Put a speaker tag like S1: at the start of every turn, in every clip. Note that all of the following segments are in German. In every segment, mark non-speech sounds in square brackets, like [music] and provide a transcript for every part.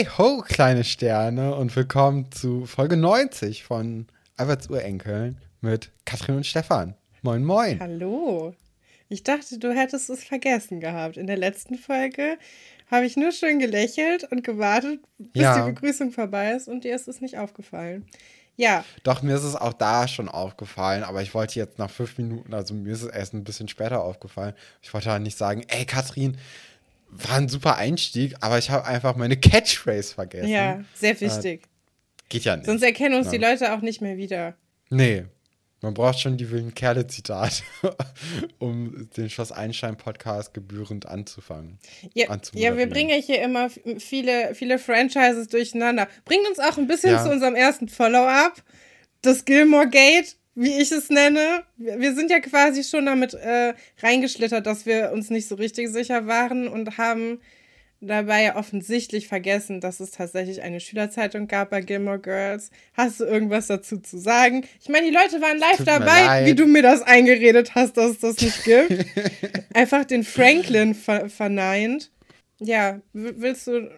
S1: Hey ho, kleine Sterne und willkommen zu Folge 90 von Alberts Urenkeln mit Katrin und Stefan. Moin, moin.
S2: Hallo. Ich dachte, du hättest es vergessen gehabt. In der letzten Folge habe ich nur schön gelächelt und gewartet, bis
S1: Ja.
S2: die Begrüßung vorbei ist und dir ist es nicht aufgefallen. Ja,
S1: Doch, mir ist es auch da schon aufgefallen, aber ich wollte jetzt nach fünf Minuten, also mir ist es erst ein bisschen später aufgefallen. Ich wollte halt nicht sagen, ey, Katrin, war ein super Einstieg, aber ich habe einfach meine Catchphrase vergessen.
S2: ja, sehr wichtig.
S1: Geht ja nicht.
S2: Sonst erkennen uns
S1: Ja.
S2: die Leute auch nicht mehr wieder.
S1: Nee. Man braucht schon die wilden Kerle-Zitate, [laughs] um den Schloss Einstein-Podcast gebührend anzufangen.
S2: Ja, ja, wir bringen ja hier immer viele, viele Franchises durcheinander. Bringt uns auch ein bisschen
S1: Ja.
S2: zu unserem ersten Follow-up, das Gilmore Gate, wie ich es nenne. Wir sind ja quasi schon damit äh, reingeschlittert, dass wir uns nicht so richtig sicher waren und haben dabei offensichtlich vergessen, dass es tatsächlich eine Schülerzeitung gab bei Gilmore Girls. Hast du irgendwas dazu zu sagen? Ich meine, die Leute waren live
S1: Tut
S2: dabei, wie du mir das eingeredet hast, dass es das nicht gibt. [laughs] Einfach den Franklin ver verneint. Ja, willst du,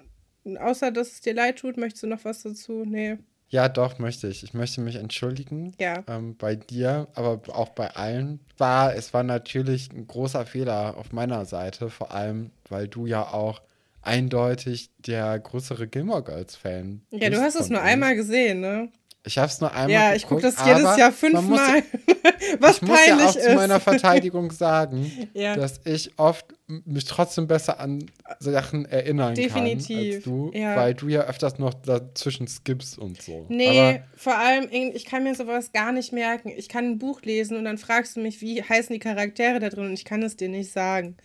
S2: außer dass es dir leid tut, möchtest du noch was dazu? Nee.
S1: Ja, doch, möchte ich. Ich möchte mich entschuldigen
S2: Ja.
S1: ähm, bei dir, aber auch bei allen. War, es war natürlich ein großer Fehler auf meiner Seite, vor allem, weil du ja auch eindeutig der größere Gilmore Girls Fan
S2: Ja, du hast es nur
S1: uns.
S2: einmal gesehen, ne?
S1: Ich habe es nur einmal
S2: Ja, ich gucke das jedes Jahr fünfmal. [laughs] Was
S1: ich muss ja
S2: peinlich
S1: auch zu meiner
S2: ist.
S1: Verteidigung sagen, [laughs]
S2: Ja.
S1: dass ich oft mich trotzdem besser an Sachen erinnern kann
S2: Definitiv,
S1: als du,
S2: ja.
S1: weil du ja öfters noch dazwischen skippst und so.
S2: Nee,
S1: Aber
S2: vor allem, ich kann mir sowas gar nicht merken. Ich kann ein Buch lesen und dann fragst du mich, wie heißen die Charaktere da drin und ich kann es dir nicht sagen.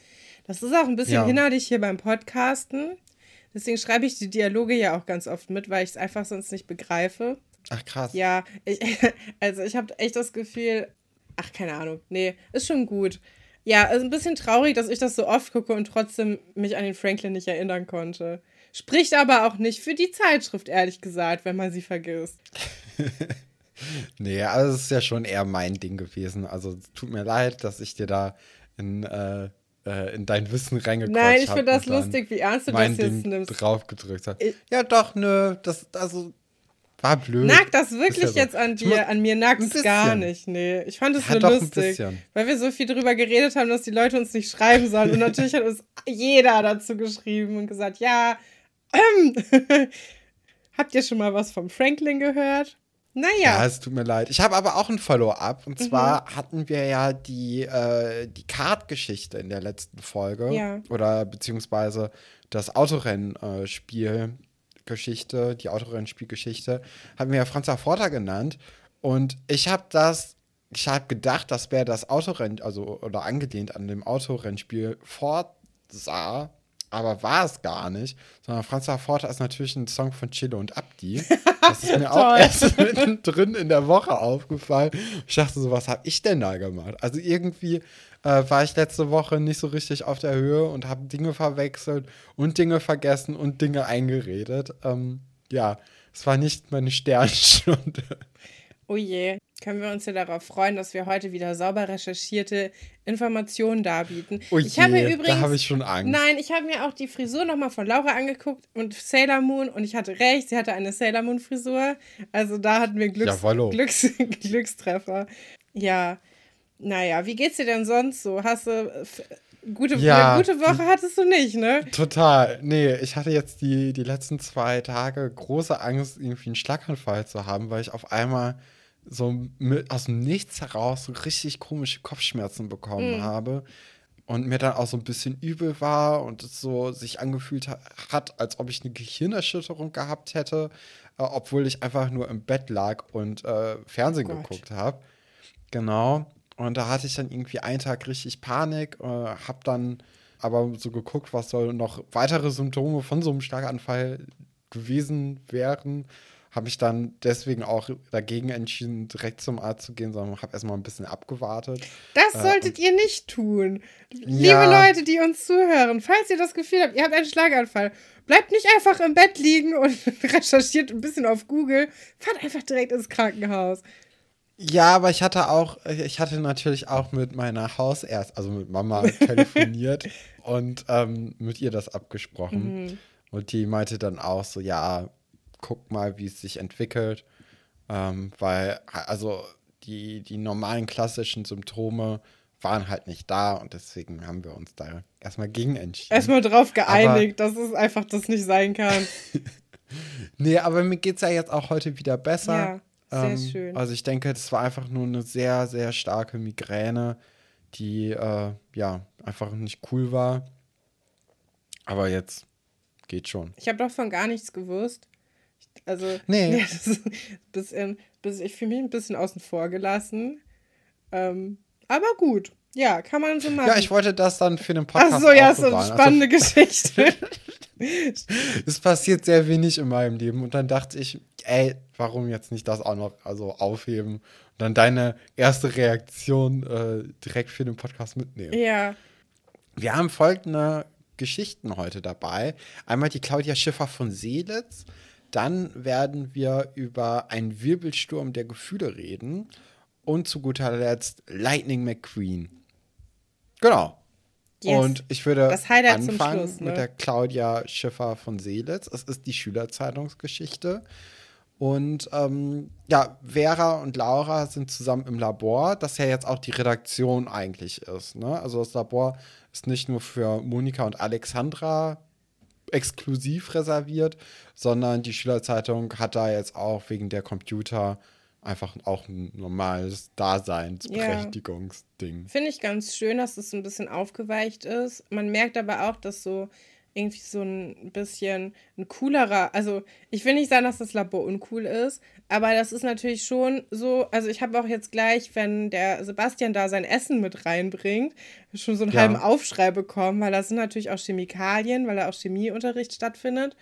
S2: Das ist auch ein bisschen
S1: Ja.
S2: hinderlich hier beim Podcasten. Deswegen schreibe ich die Dialoge ja auch ganz oft mit, weil ich es einfach sonst nicht begreife.
S1: Ach krass.
S2: Ja, ich, [laughs] also ich habe echt das Gefühl, ach, keine Ahnung, nee, ist schon gut. Ja, also ein bisschen traurig, dass ich das so oft gucke und trotzdem mich an den Franklin nicht erinnern konnte. Spricht aber auch nicht für die Zeitschrift, ehrlich gesagt, wenn man sie vergisst. [laughs]
S1: Nee, also es ist ja schon eher mein Ding gewesen. Also es tut mir leid, dass ich dir da in, äh, äh, in dein Wissen reingequatscht habe.
S2: Nein, ich finde das lustig, wie ernst du das
S1: mein
S2: jetzt
S1: Ding
S2: nimmst.
S1: draufgedrückt habe.
S2: Ich-
S1: Ja, doch, nö, das, also, war blöd.
S2: Nagt das wirklich
S1: ja so.
S2: jetzt an
S1: muss-
S2: dir? An mir nagt es gar nicht. Nee, ich fand es
S1: Ja,
S2: nur lustig. Weil wir so viel drüber geredet haben, dass die Leute uns nicht schreiben sollen. Und natürlich hat uns jeder dazu geschrieben und gesagt, ja, ähm, [laughs] habt ihr schon mal was vom Franklin gehört?
S1: Ja,
S2: Naja,
S1: es tut mir leid. Ich habe aber auch ein Follow-up.
S2: Mhm.
S1: Und zwar hatten wir ja die, äh, die Kart-Geschichte in der letzten Folge.
S2: Ja.
S1: Oder beziehungsweise das Autorennspiel-Geschichte, die Autorennspielgeschichte, haben wir ja Franza Forta genannt. Und ich habe das, ich habe gedacht, das wäre das Autorenn, also oder angelehnt an dem Autorennspiel Forza. Aber war es gar nicht, sondern Franza Forta ist natürlich ein Song von Chilo und Abdi. Das ist [laughs] mir auch erst [laughs] mittendrin in der Woche aufgefallen. Ich dachte so, was habe ich denn da gemacht? Also irgendwie äh, war ich letzte Woche nicht so richtig auf der Höhe und habe Dinge verwechselt und Dinge vergessen und Dinge eingeredet. Ähm, ja, es war nicht meine Sternstunde.
S2: oh je. Können wir uns ja darauf freuen, dass wir heute wieder sauber recherchierte Informationen darbieten.
S1: Oh
S2: ich habe mir
S1: je,
S2: übrigens.
S1: da habe ich schon Angst.
S2: Nein, ich habe mir auch die Frisur nochmal von Laura angeguckt und Sailor Moon und ich hatte recht, sie hatte eine Sailor Moon Frisur. Also da hatten wir Glücks. Glücks [laughs] Glückstreffer. Ja, naja, wie geht's dir denn sonst so? Hast du äh, gute,
S1: Ja.
S2: eine gute Woche hattest du nicht, ne?
S1: Total. Nee, ich hatte jetzt die, die letzten zwei Tage große Angst, irgendwie einen Schlaganfall zu haben, weil ich auf einmal so mit, aus dem Nichts heraus so richtig komische Kopfschmerzen bekommen habe. Und mir dann auch so ein bisschen übel war und es so sich angefühlt ha hat, als ob ich eine Gehirnerschütterung gehabt hätte, äh, obwohl ich einfach nur im Bett lag und äh, Fernsehen
S2: Oh
S1: geguckt habe. Genau. Und da hatte ich dann irgendwie einen Tag richtig Panik, äh, hab dann aber so geguckt, was soll noch weitere Symptome von so einem Schlaganfall gewesen wären. Habe ich dann deswegen auch dagegen entschieden, direkt zum Arzt zu gehen, sondern habe erstmal ein bisschen abgewartet.
S2: Das
S1: Äh,
S2: solltet ihr nicht tun. Liebe
S1: Ja.
S2: Leute, die uns zuhören, falls ihr das Gefühl habt, ihr habt einen Schlaganfall, bleibt nicht einfach im Bett liegen und [laughs] recherchiert ein bisschen auf Google. Fahrt einfach direkt ins Krankenhaus.
S1: Ja, aber ich hatte auch, ich hatte natürlich auch mit meiner Hausärztin, also mit Mama [laughs] telefoniert und ähm, mit ihr das abgesprochen. Und die meinte dann auch so, ja, guck mal, wie es sich entwickelt. Ähm, weil, also die, die normalen klassischen Symptome waren halt nicht da und deswegen haben wir uns da erstmal gegen entschieden.
S2: Erstmal drauf geeinigt, aber, dass es einfach das nicht sein kann. [laughs]
S1: nee, aber mir geht es ja jetzt auch heute wieder besser.
S2: Ja, sehr
S1: ähm,
S2: schön.
S1: Also ich denke, das war einfach nur eine sehr, sehr starke Migräne, die äh, ja einfach nicht cool war. Aber jetzt geht schon.
S2: Ich habe davon gar nichts gewusst. Also,
S1: nee.
S2: Ja, [laughs] das bisschen, bisschen, ich fühle mich ein bisschen außen vor gelassen. Ähm, aber gut. Ja, kann man so machen.
S1: Ja, ich wollte das dann für den Podcast
S2: Ach so, ja, so eine spannende also, Geschichte. [laughs]
S1: es passiert sehr wenig in meinem Leben und dann dachte ich, ey, warum jetzt nicht das auch noch also aufheben und dann deine erste Reaktion äh, direkt für den Podcast mitnehmen.
S2: Ja.
S1: Wir haben folgende Geschichten heute dabei. Einmal die Claudia Schiffer von Seelitz. Dann werden wir über einen Wirbelsturm der Gefühle reden. Und zu guter Letzt Lightning McQueen. Genau. Yes. Und ich würde anfangen Schluss, ne? mit der Claudia Schiffer von Seelitz. Es ist die Schülerzeitungsgeschichte. Und ähm, ja, Vera und Laura sind zusammen im Labor, das ja jetzt auch die Redaktion eigentlich ist. Ne? Also das Labor ist nicht nur für Monika und Alexandra exklusiv reserviert, sondern die Schülerzeitung hat da jetzt auch wegen der Computer einfach auch ein normales Daseinsberechtigungsding.
S2: Ja. Finde ich ganz schön, dass das so ein bisschen aufgeweicht ist. Man merkt aber auch, dass so irgendwie so ein bisschen ein coolerer, also ich will nicht sagen, dass das Labor uncool ist, aber das ist natürlich schon so, also ich habe auch jetzt gleich, wenn der Sebastian da sein Essen mit reinbringt, schon so einen ja. halben Aufschrei bekommen, weil das sind natürlich auch Chemikalien, weil da auch Chemieunterricht stattfindet.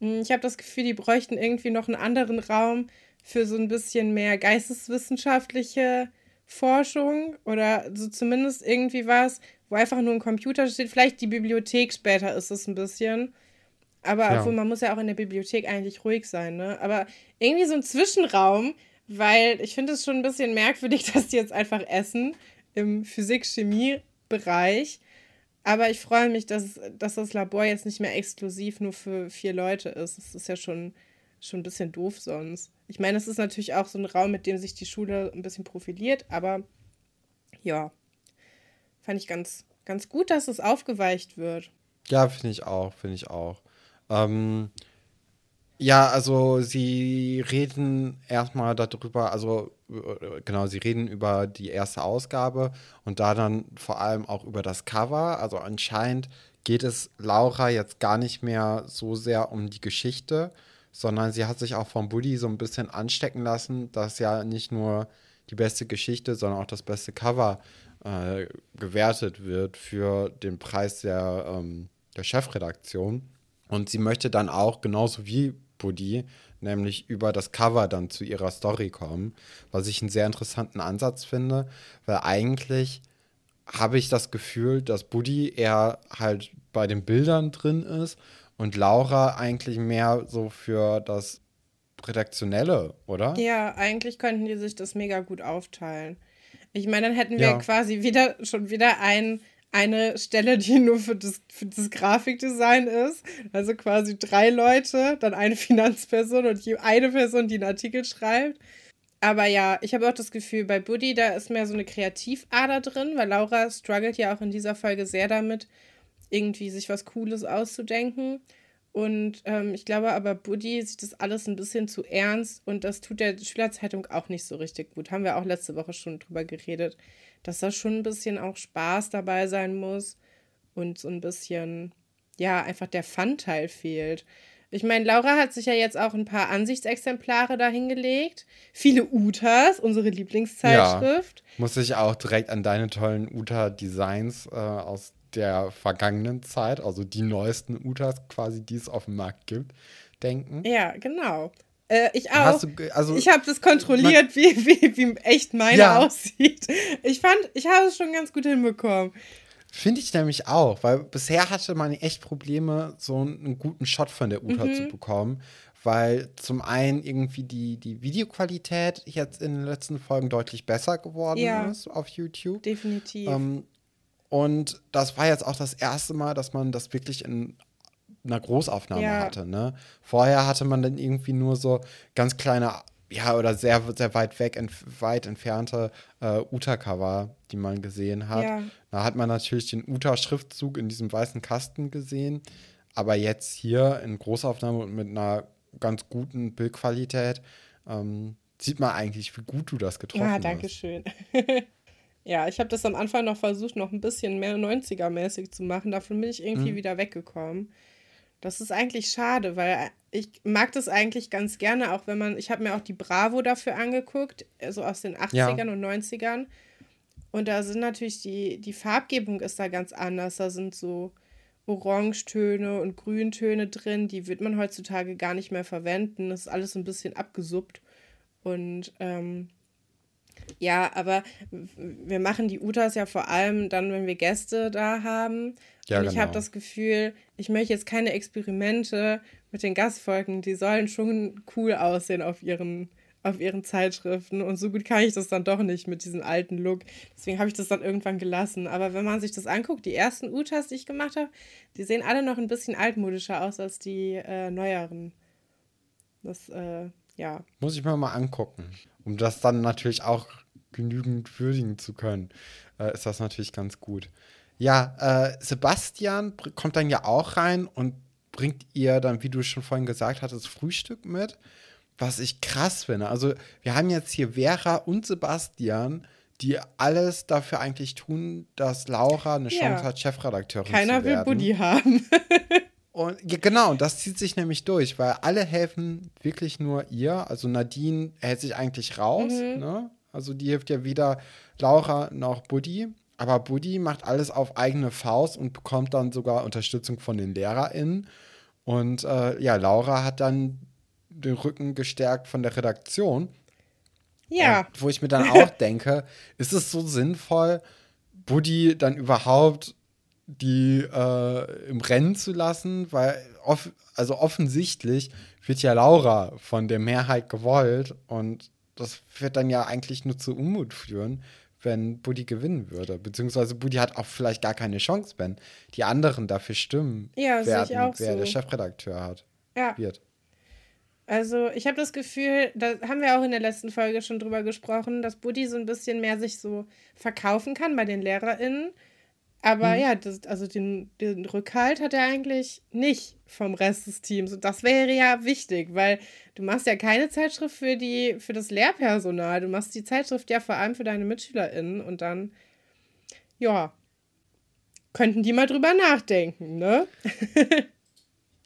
S2: Hm, ich habe das Gefühl, die bräuchten irgendwie noch einen anderen Raum für so ein bisschen mehr geisteswissenschaftliche Forschung oder so zumindest irgendwie was, wo einfach nur ein Computer steht. Vielleicht die Bibliothek später ist es ein bisschen. Aber ja. obwohl man muss ja auch in der Bibliothek eigentlich ruhig sein, ne? Aber irgendwie so ein Zwischenraum, weil ich finde es schon ein bisschen merkwürdig, [laughs] dass die jetzt einfach essen im Physik-Chemie-Bereich. Aber ich freue mich, dass, dass das Labor jetzt nicht mehr exklusiv nur für vier Leute ist. Das ist ja schon, schon ein bisschen doof sonst. Ich meine, es ist natürlich auch so ein Raum, mit dem sich die Schule ein bisschen profiliert, aber ja, fand ich ganz, ganz gut, dass es aufgeweicht wird.
S1: Ja, finde ich auch, finde ich auch. Ähm, ja, also sie reden erstmal darüber, also äh, genau, sie reden über die erste Ausgabe und da dann vor allem auch über das Cover. Also anscheinend geht es Laura jetzt gar nicht mehr so sehr um die Geschichte, sondern sie hat sich auch vom Buddy so ein bisschen anstecken lassen, dass ja nicht nur die beste Geschichte, sondern auch das beste Cover äh, gewertet wird für den Preis der, ähm, der Chefredaktion. Und sie möchte dann auch, genauso wie Buddy, nämlich über das Cover dann zu ihrer Story kommen, was ich einen sehr interessanten Ansatz finde, weil eigentlich habe ich das Gefühl, dass Buddy eher halt bei den Bildern drin ist und Laura eigentlich mehr so für das Redaktionelle, oder?
S2: Ja, eigentlich könnten die sich das mega gut aufteilen. Ich meine, dann hätten wir ja. quasi wieder schon wieder ein, eine Stelle, die nur für das, für das Grafikdesign ist. Also quasi drei Leute, dann eine [laughs] Finanzperson und eine Person, die einen Artikel schreibt. Aber ja, ich habe auch das Gefühl, bei Buddy, da ist mehr so eine Kreativader drin, weil Laura struggelt ja auch in dieser Folge sehr damit, irgendwie sich was Cooles auszudenken. Und ähm, ich glaube aber, Buddy sieht das alles ein bisschen zu ernst und das tut der Schülerzeitung auch nicht so richtig gut. Haben wir auch letzte Woche schon drüber geredet, dass da schon ein bisschen auch Spaß dabei sein muss und so ein bisschen, ja, einfach der Fun-Teil fehlt. Ich meine, Laura hat sich ja jetzt auch ein paar Ansichtsexemplare dahingelegt. Viele Utas, unsere Lieblingszeitschrift.
S1: Ja, muss ich auch direkt an deine tollen Uta-Designs äh, aus der vergangenen Zeit, also die neuesten Utas quasi, die es auf dem Markt gibt, denken.
S2: Ja, genau. Äh, ich auch. Du, also, ich habe das kontrolliert, man, wie, wie, wie echt meine ja. aussieht. Ich fand, ich habe es schon ganz gut hinbekommen.
S1: Finde ich nämlich auch, weil bisher hatte man echt Probleme, so einen guten Shot von der Uta mhm. zu bekommen, weil zum einen irgendwie die, die Videoqualität jetzt in den letzten Folgen deutlich besser geworden ja. ist auf YouTube.
S2: Definitiv.
S1: Ähm, und das war jetzt auch das erste Mal, dass man das wirklich in einer Großaufnahme ja. hatte. Ne? Vorher hatte man dann irgendwie nur so ganz kleine, ja, oder sehr, sehr weit weg, ent weit entfernte äh, Uta-Cover, die man gesehen hat. Ja. Da hat man natürlich den Uta-Schriftzug in diesem weißen Kasten gesehen. Aber jetzt hier in Großaufnahme und mit einer ganz guten Bildqualität ähm, sieht man eigentlich, wie gut du das getroffen hast. Ja,
S2: danke schön. [laughs] ja, ich habe das am Anfang noch versucht, noch ein bisschen mehr 90er-mäßig zu machen. Davon bin ich irgendwie mhm. wieder weggekommen. Das ist eigentlich schade, weil ich mag das eigentlich ganz gerne, auch wenn man, ich habe mir auch die Bravo dafür angeguckt, so aus den 80ern ja. und 90ern. Und da sind natürlich die, die Farbgebung ist da ganz anders. Da sind so Orangetöne und Grüntöne drin, die wird man heutzutage gar nicht mehr verwenden. Das ist alles so ein bisschen abgesuppt. Und ähm, ja, aber wir machen die Utas ja vor allem dann, wenn wir Gäste da haben. Ja, und ich genau. habe das Gefühl, ich möchte jetzt keine Experimente mit den Gastfolgen. Die sollen schon cool aussehen auf ihren auf ihren Zeitschriften und so gut kann ich das dann doch nicht mit diesem alten Look. Deswegen habe ich das dann irgendwann gelassen. Aber wenn man sich das anguckt, die ersten Utas, die ich gemacht habe, die sehen alle noch ein bisschen altmodischer aus als die äh, neueren. Das, äh, ja.
S1: Muss ich mir mal angucken. Um das dann natürlich auch genügend würdigen zu können, äh, ist das natürlich ganz gut. Ja, äh, Sebastian kommt dann ja auch rein und bringt ihr dann, wie du schon vorhin gesagt hattest, Frühstück mit was ich krass finde. Also, wir haben jetzt hier Vera und Sebastian, die alles dafür eigentlich tun, dass Laura eine Chance ja. hat, Chefredakteurin Keiner zu werden. Keiner will Buddy haben. [laughs] und ja, genau, das zieht sich nämlich durch, weil alle helfen wirklich nur ihr. Also Nadine hält sich eigentlich raus, mhm. ne? Also die hilft ja weder Laura noch Buddy. Aber Buddy macht alles auf eigene Faust und bekommt dann sogar Unterstützung von den LehrerInnen. Und äh, ja, Laura hat dann den Rücken gestärkt von der Redaktion. Ja. Und wo ich mir dann auch [laughs] denke, ist es so sinnvoll, Buddy dann überhaupt die äh, im Rennen zu lassen, weil off also offensichtlich wird ja Laura von der Mehrheit gewollt und das wird dann ja eigentlich nur zu Unmut führen, wenn Buddy gewinnen würde. Beziehungsweise Buddy hat auch vielleicht gar keine Chance, wenn die anderen dafür stimmen ja, werden, wer so. der Chefredakteur hat. Ja. Wird.
S2: Also ich habe das Gefühl, da haben wir auch in der letzten Folge schon drüber gesprochen, dass Buddy so ein bisschen mehr sich so verkaufen kann bei den LehrerInnen. Aber mhm. ja, das, also den, den Rückhalt hat er eigentlich nicht vom Rest des Teams. Und das wäre ja wichtig, weil du machst ja keine Zeitschrift für, die, für das Lehrpersonal. Du machst die Zeitschrift ja vor allem für deine MitschülerInnen. Und dann, ja, könnten die mal drüber nachdenken, ne? [laughs]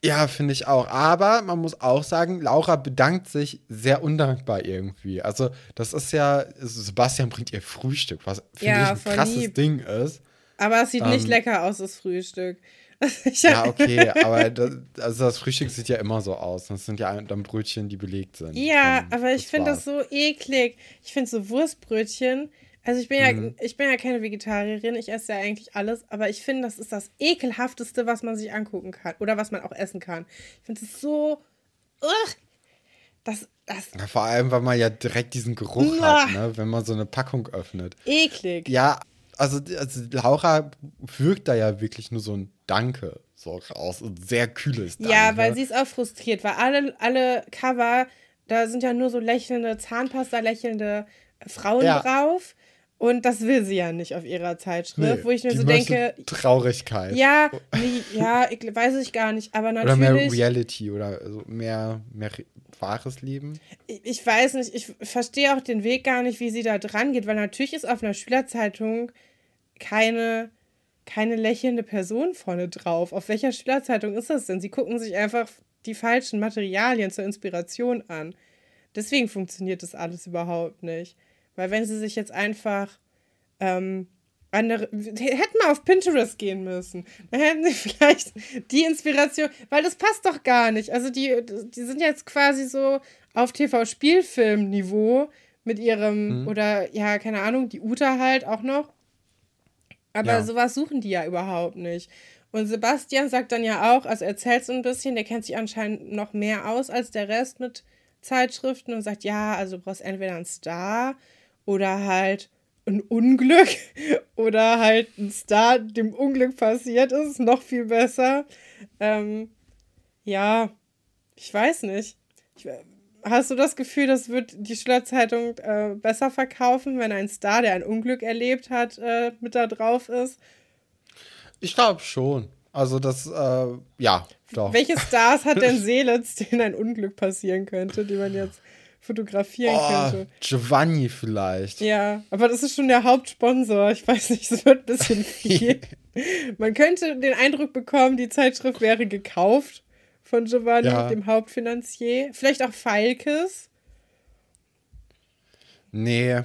S1: Ja, finde ich auch. Aber man muss auch sagen, Laura bedankt sich sehr undankbar irgendwie. Also, das ist ja, Sebastian bringt ihr Frühstück, was finde ja, ich ein krasses lieb. Ding ist.
S2: Aber es sieht ähm, nicht lecker aus, das Frühstück. [laughs]
S1: ja, okay, [laughs] aber das, also das Frühstück sieht ja immer so aus. Das sind ja dann Brötchen, die belegt sind.
S2: Ja, aber ich finde das so eklig. Ich finde so Wurstbrötchen, also ich bin ja, mhm. ich bin ja keine Vegetarierin, ich esse ja eigentlich alles, aber ich finde, das ist das ekelhafteste, was man sich angucken kann oder was man auch essen kann. Ich finde es so. Ugh, das, das.
S1: Ja, vor allem, weil man ja direkt diesen Geruch Uah. hat, ne, wenn man so eine Packung öffnet. Eklig. Ja, also, also Laura wirkt da ja wirklich nur so ein Danke so raus und sehr kühles
S2: Danke. Ja, weil sie ist auch frustriert, weil alle, alle Cover, da sind ja nur so lächelnde Zahnpasta, lächelnde Frauen ja. drauf. Und das will sie ja nicht auf ihrer Zeitschrift, nee, wo ich mir so denke.
S1: Traurigkeit.
S2: Ja, [laughs] nee, ja, ich, weiß ich gar nicht, aber natürlich.
S1: Oder mehr Reality oder also mehr, mehr wahres Leben.
S2: Ich, ich weiß nicht, ich verstehe auch den Weg gar nicht, wie sie da dran geht, weil natürlich ist auf einer Schülerzeitung keine, keine lächelnde Person vorne drauf. Auf welcher Schülerzeitung ist das denn? Sie gucken sich einfach die falschen Materialien zur Inspiration an. Deswegen funktioniert das alles überhaupt nicht. Weil wenn sie sich jetzt einfach ähm, andere, hätten mal auf Pinterest gehen müssen. Dann hätten sie [laughs] vielleicht die Inspiration, weil das passt doch gar nicht. Also die, die sind jetzt quasi so auf TV-Spielfilm-Niveau mit ihrem, mhm. oder ja, keine Ahnung, die Uta halt auch noch. Aber ja. sowas suchen die ja überhaupt nicht. Und Sebastian sagt dann ja auch, also erzählt so ein bisschen, der kennt sich anscheinend noch mehr aus als der Rest mit Zeitschriften und sagt, ja, also du brauchst entweder einen Star oder halt ein Unglück [laughs] oder halt ein Star, dem Unglück passiert ist, noch viel besser. Ähm, Ja, ich weiß nicht. Ich, hast du das Gefühl, das wird die Schülerzeitung äh, besser verkaufen, wenn ein Star, der ein Unglück erlebt hat, äh, mit da drauf ist?
S1: Ich glaube schon. Also das, äh, ja, doch.
S2: Welche Stars hat denn Seelitz, [laughs] denen ein Unglück passieren könnte, die man jetzt fotografieren oh, könnte?
S1: Giovanni vielleicht.
S2: Ja, aber das ist schon der Hauptsponsor. Ich weiß nicht, es wird ein bisschen [laughs] viel. man könnte den Eindruck bekommen, die Zeitschrift wäre gekauft von Giovanni, ja. dem Hauptfinanzier. Vielleicht auch Falkes.
S1: Nee,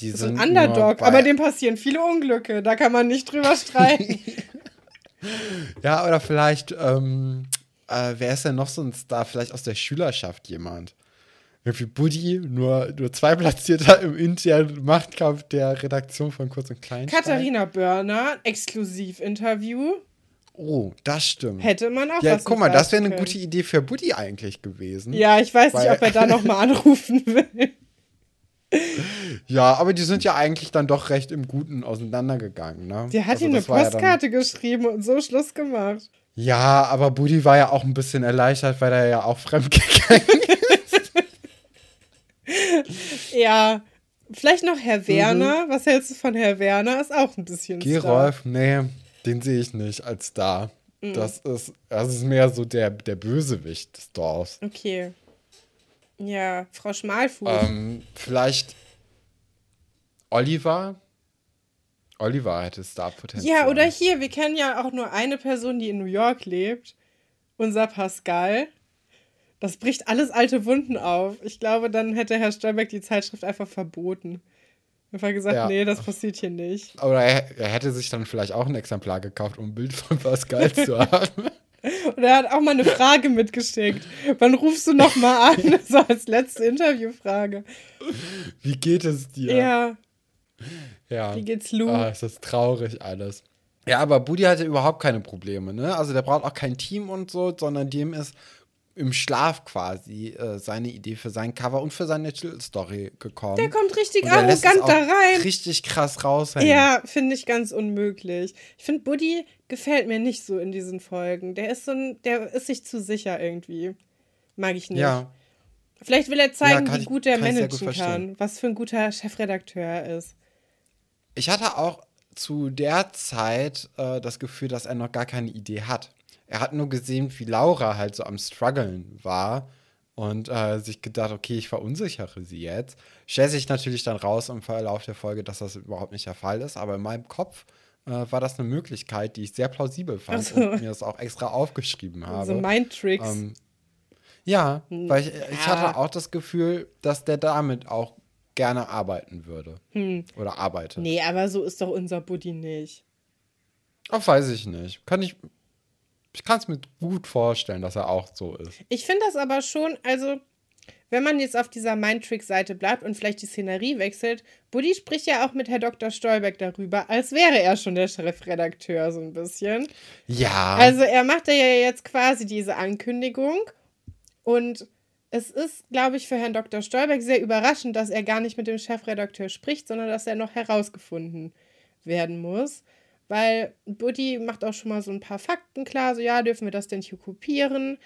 S1: die
S2: das sind. Ist ein Underdog, aber dem passieren viele Unglücke. Da kann man nicht drüber streiten. [laughs]
S1: ja, oder vielleicht, ähm, äh, wer ist denn noch so ein Star? Vielleicht aus der Schülerschaft jemand. Irgendwie Buddy, nur, nur zwei Platzierter [laughs] im internen Machtkampf der Redaktion von Kurz und Klein.
S2: Katharina Börner, Exklusivinterview.
S1: Oh, das stimmt.
S2: Hätte man auch
S1: Ja, guck mal, das wäre eine gute Idee für Buddy eigentlich gewesen.
S2: Ja, ich weiß nicht, ob er da nochmal anrufen [laughs] will.
S1: Ja, aber die sind ja eigentlich dann doch recht im Guten auseinandergegangen, ne?
S2: Der hat also, ihm eine Postkarte ja geschrieben und so Schluss gemacht.
S1: Ja, aber Buddy war ja auch ein bisschen erleichtert, weil er ja auch fremdgegangen ist. [laughs]
S2: ja, vielleicht noch Herr Werner. Mhm. Was hältst du von Herr Werner? Ist auch ein bisschen
S1: Gerolf, Star. nee, den sehe ich nicht als Star. Mhm. Das, ist, das ist mehr so der, der Bösewicht des Dorfs.
S2: Okay. Ja, Frau Schmalfuß.
S1: Ähm, vielleicht Oliver. Oliver hätte Star-Potenzial.
S2: Ja, oder hier, wir kennen ja auch nur eine Person, die in New York lebt. Unser Pascal. Das bricht alles alte Wunden auf. Ich glaube, dann hätte Herr Stolberg die Zeitschrift einfach verboten. Einfach gesagt, ja. nee, das passiert hier nicht.
S1: Aber er, er, hätte sich dann vielleicht auch ein Exemplar gekauft, um ein Bild von Pascal zu [laughs] haben.
S2: Und er hat auch mal eine Frage mitgeschickt. Wann rufst du noch mal an? [laughs] So als letzte Interviewfrage.
S1: Wie geht es dir?
S2: Ja.
S1: Ja.
S2: Wie geht's Lou?
S1: Ah, ist das traurig alles. Ja, aber Budi hatte überhaupt keine Probleme, ne? Also der braucht auch kein Team und so, sondern dem ist im Schlaf quasi äh, seine Idee für sein Cover und für seine Titelstory gekommen.
S2: Der kommt richtig arrogant da rein.
S1: Richtig krass raus.
S2: Ja, finde ich ganz unmöglich. Ich finde, Buddy gefällt mir nicht so in diesen Folgen. Der ist so ein, der ist sich zu sicher irgendwie. Mag ich nicht. Ja. Vielleicht will er zeigen, ja, wie gut er managen gut kann, was für ein guter Chefredakteur er ist.
S1: Ich hatte auch zu der Zeit äh, das Gefühl, dass er noch gar keine Idee hat. Er hat nur gesehen, wie Laura halt so am struggeln war und äh, sich gedacht, okay, ich verunsichere sie jetzt. Stellt sich natürlich dann raus im Verlauf der Folge, dass das überhaupt nicht der Fall ist, aber in meinem Kopf äh, war das eine Möglichkeit, die ich sehr plausibel fand so. und mir das auch extra aufgeschrieben habe.
S2: So Mindtricks. Ähm,
S1: ja, hm. weil ich, ich hatte auch das Gefühl, dass der damit auch gerne arbeiten würde. Hm. Oder arbeitet.
S2: Nee, aber so ist doch unser Buddy nicht.
S1: Auch weiß ich nicht. Kann ich. Ich kann es mir gut vorstellen, dass er auch so ist.
S2: Ich finde das aber schon, also, wenn man jetzt auf dieser Mindtrick-Seite bleibt und vielleicht die Szenerie wechselt, Buddy spricht ja auch mit Herr Dr. Stolberg darüber, als wäre er schon der Chefredakteur, so ein bisschen.
S1: Ja.
S2: Also, er macht ja jetzt quasi diese Ankündigung und es ist, glaube ich, für Herrn Dr. Stolberg sehr überraschend, dass er gar nicht mit dem Chefredakteur spricht, sondern dass er noch herausgefunden werden muss. Weil Buddy macht auch schon mal so ein paar Fakten klar, so ja, dürfen wir das denn hier kopieren?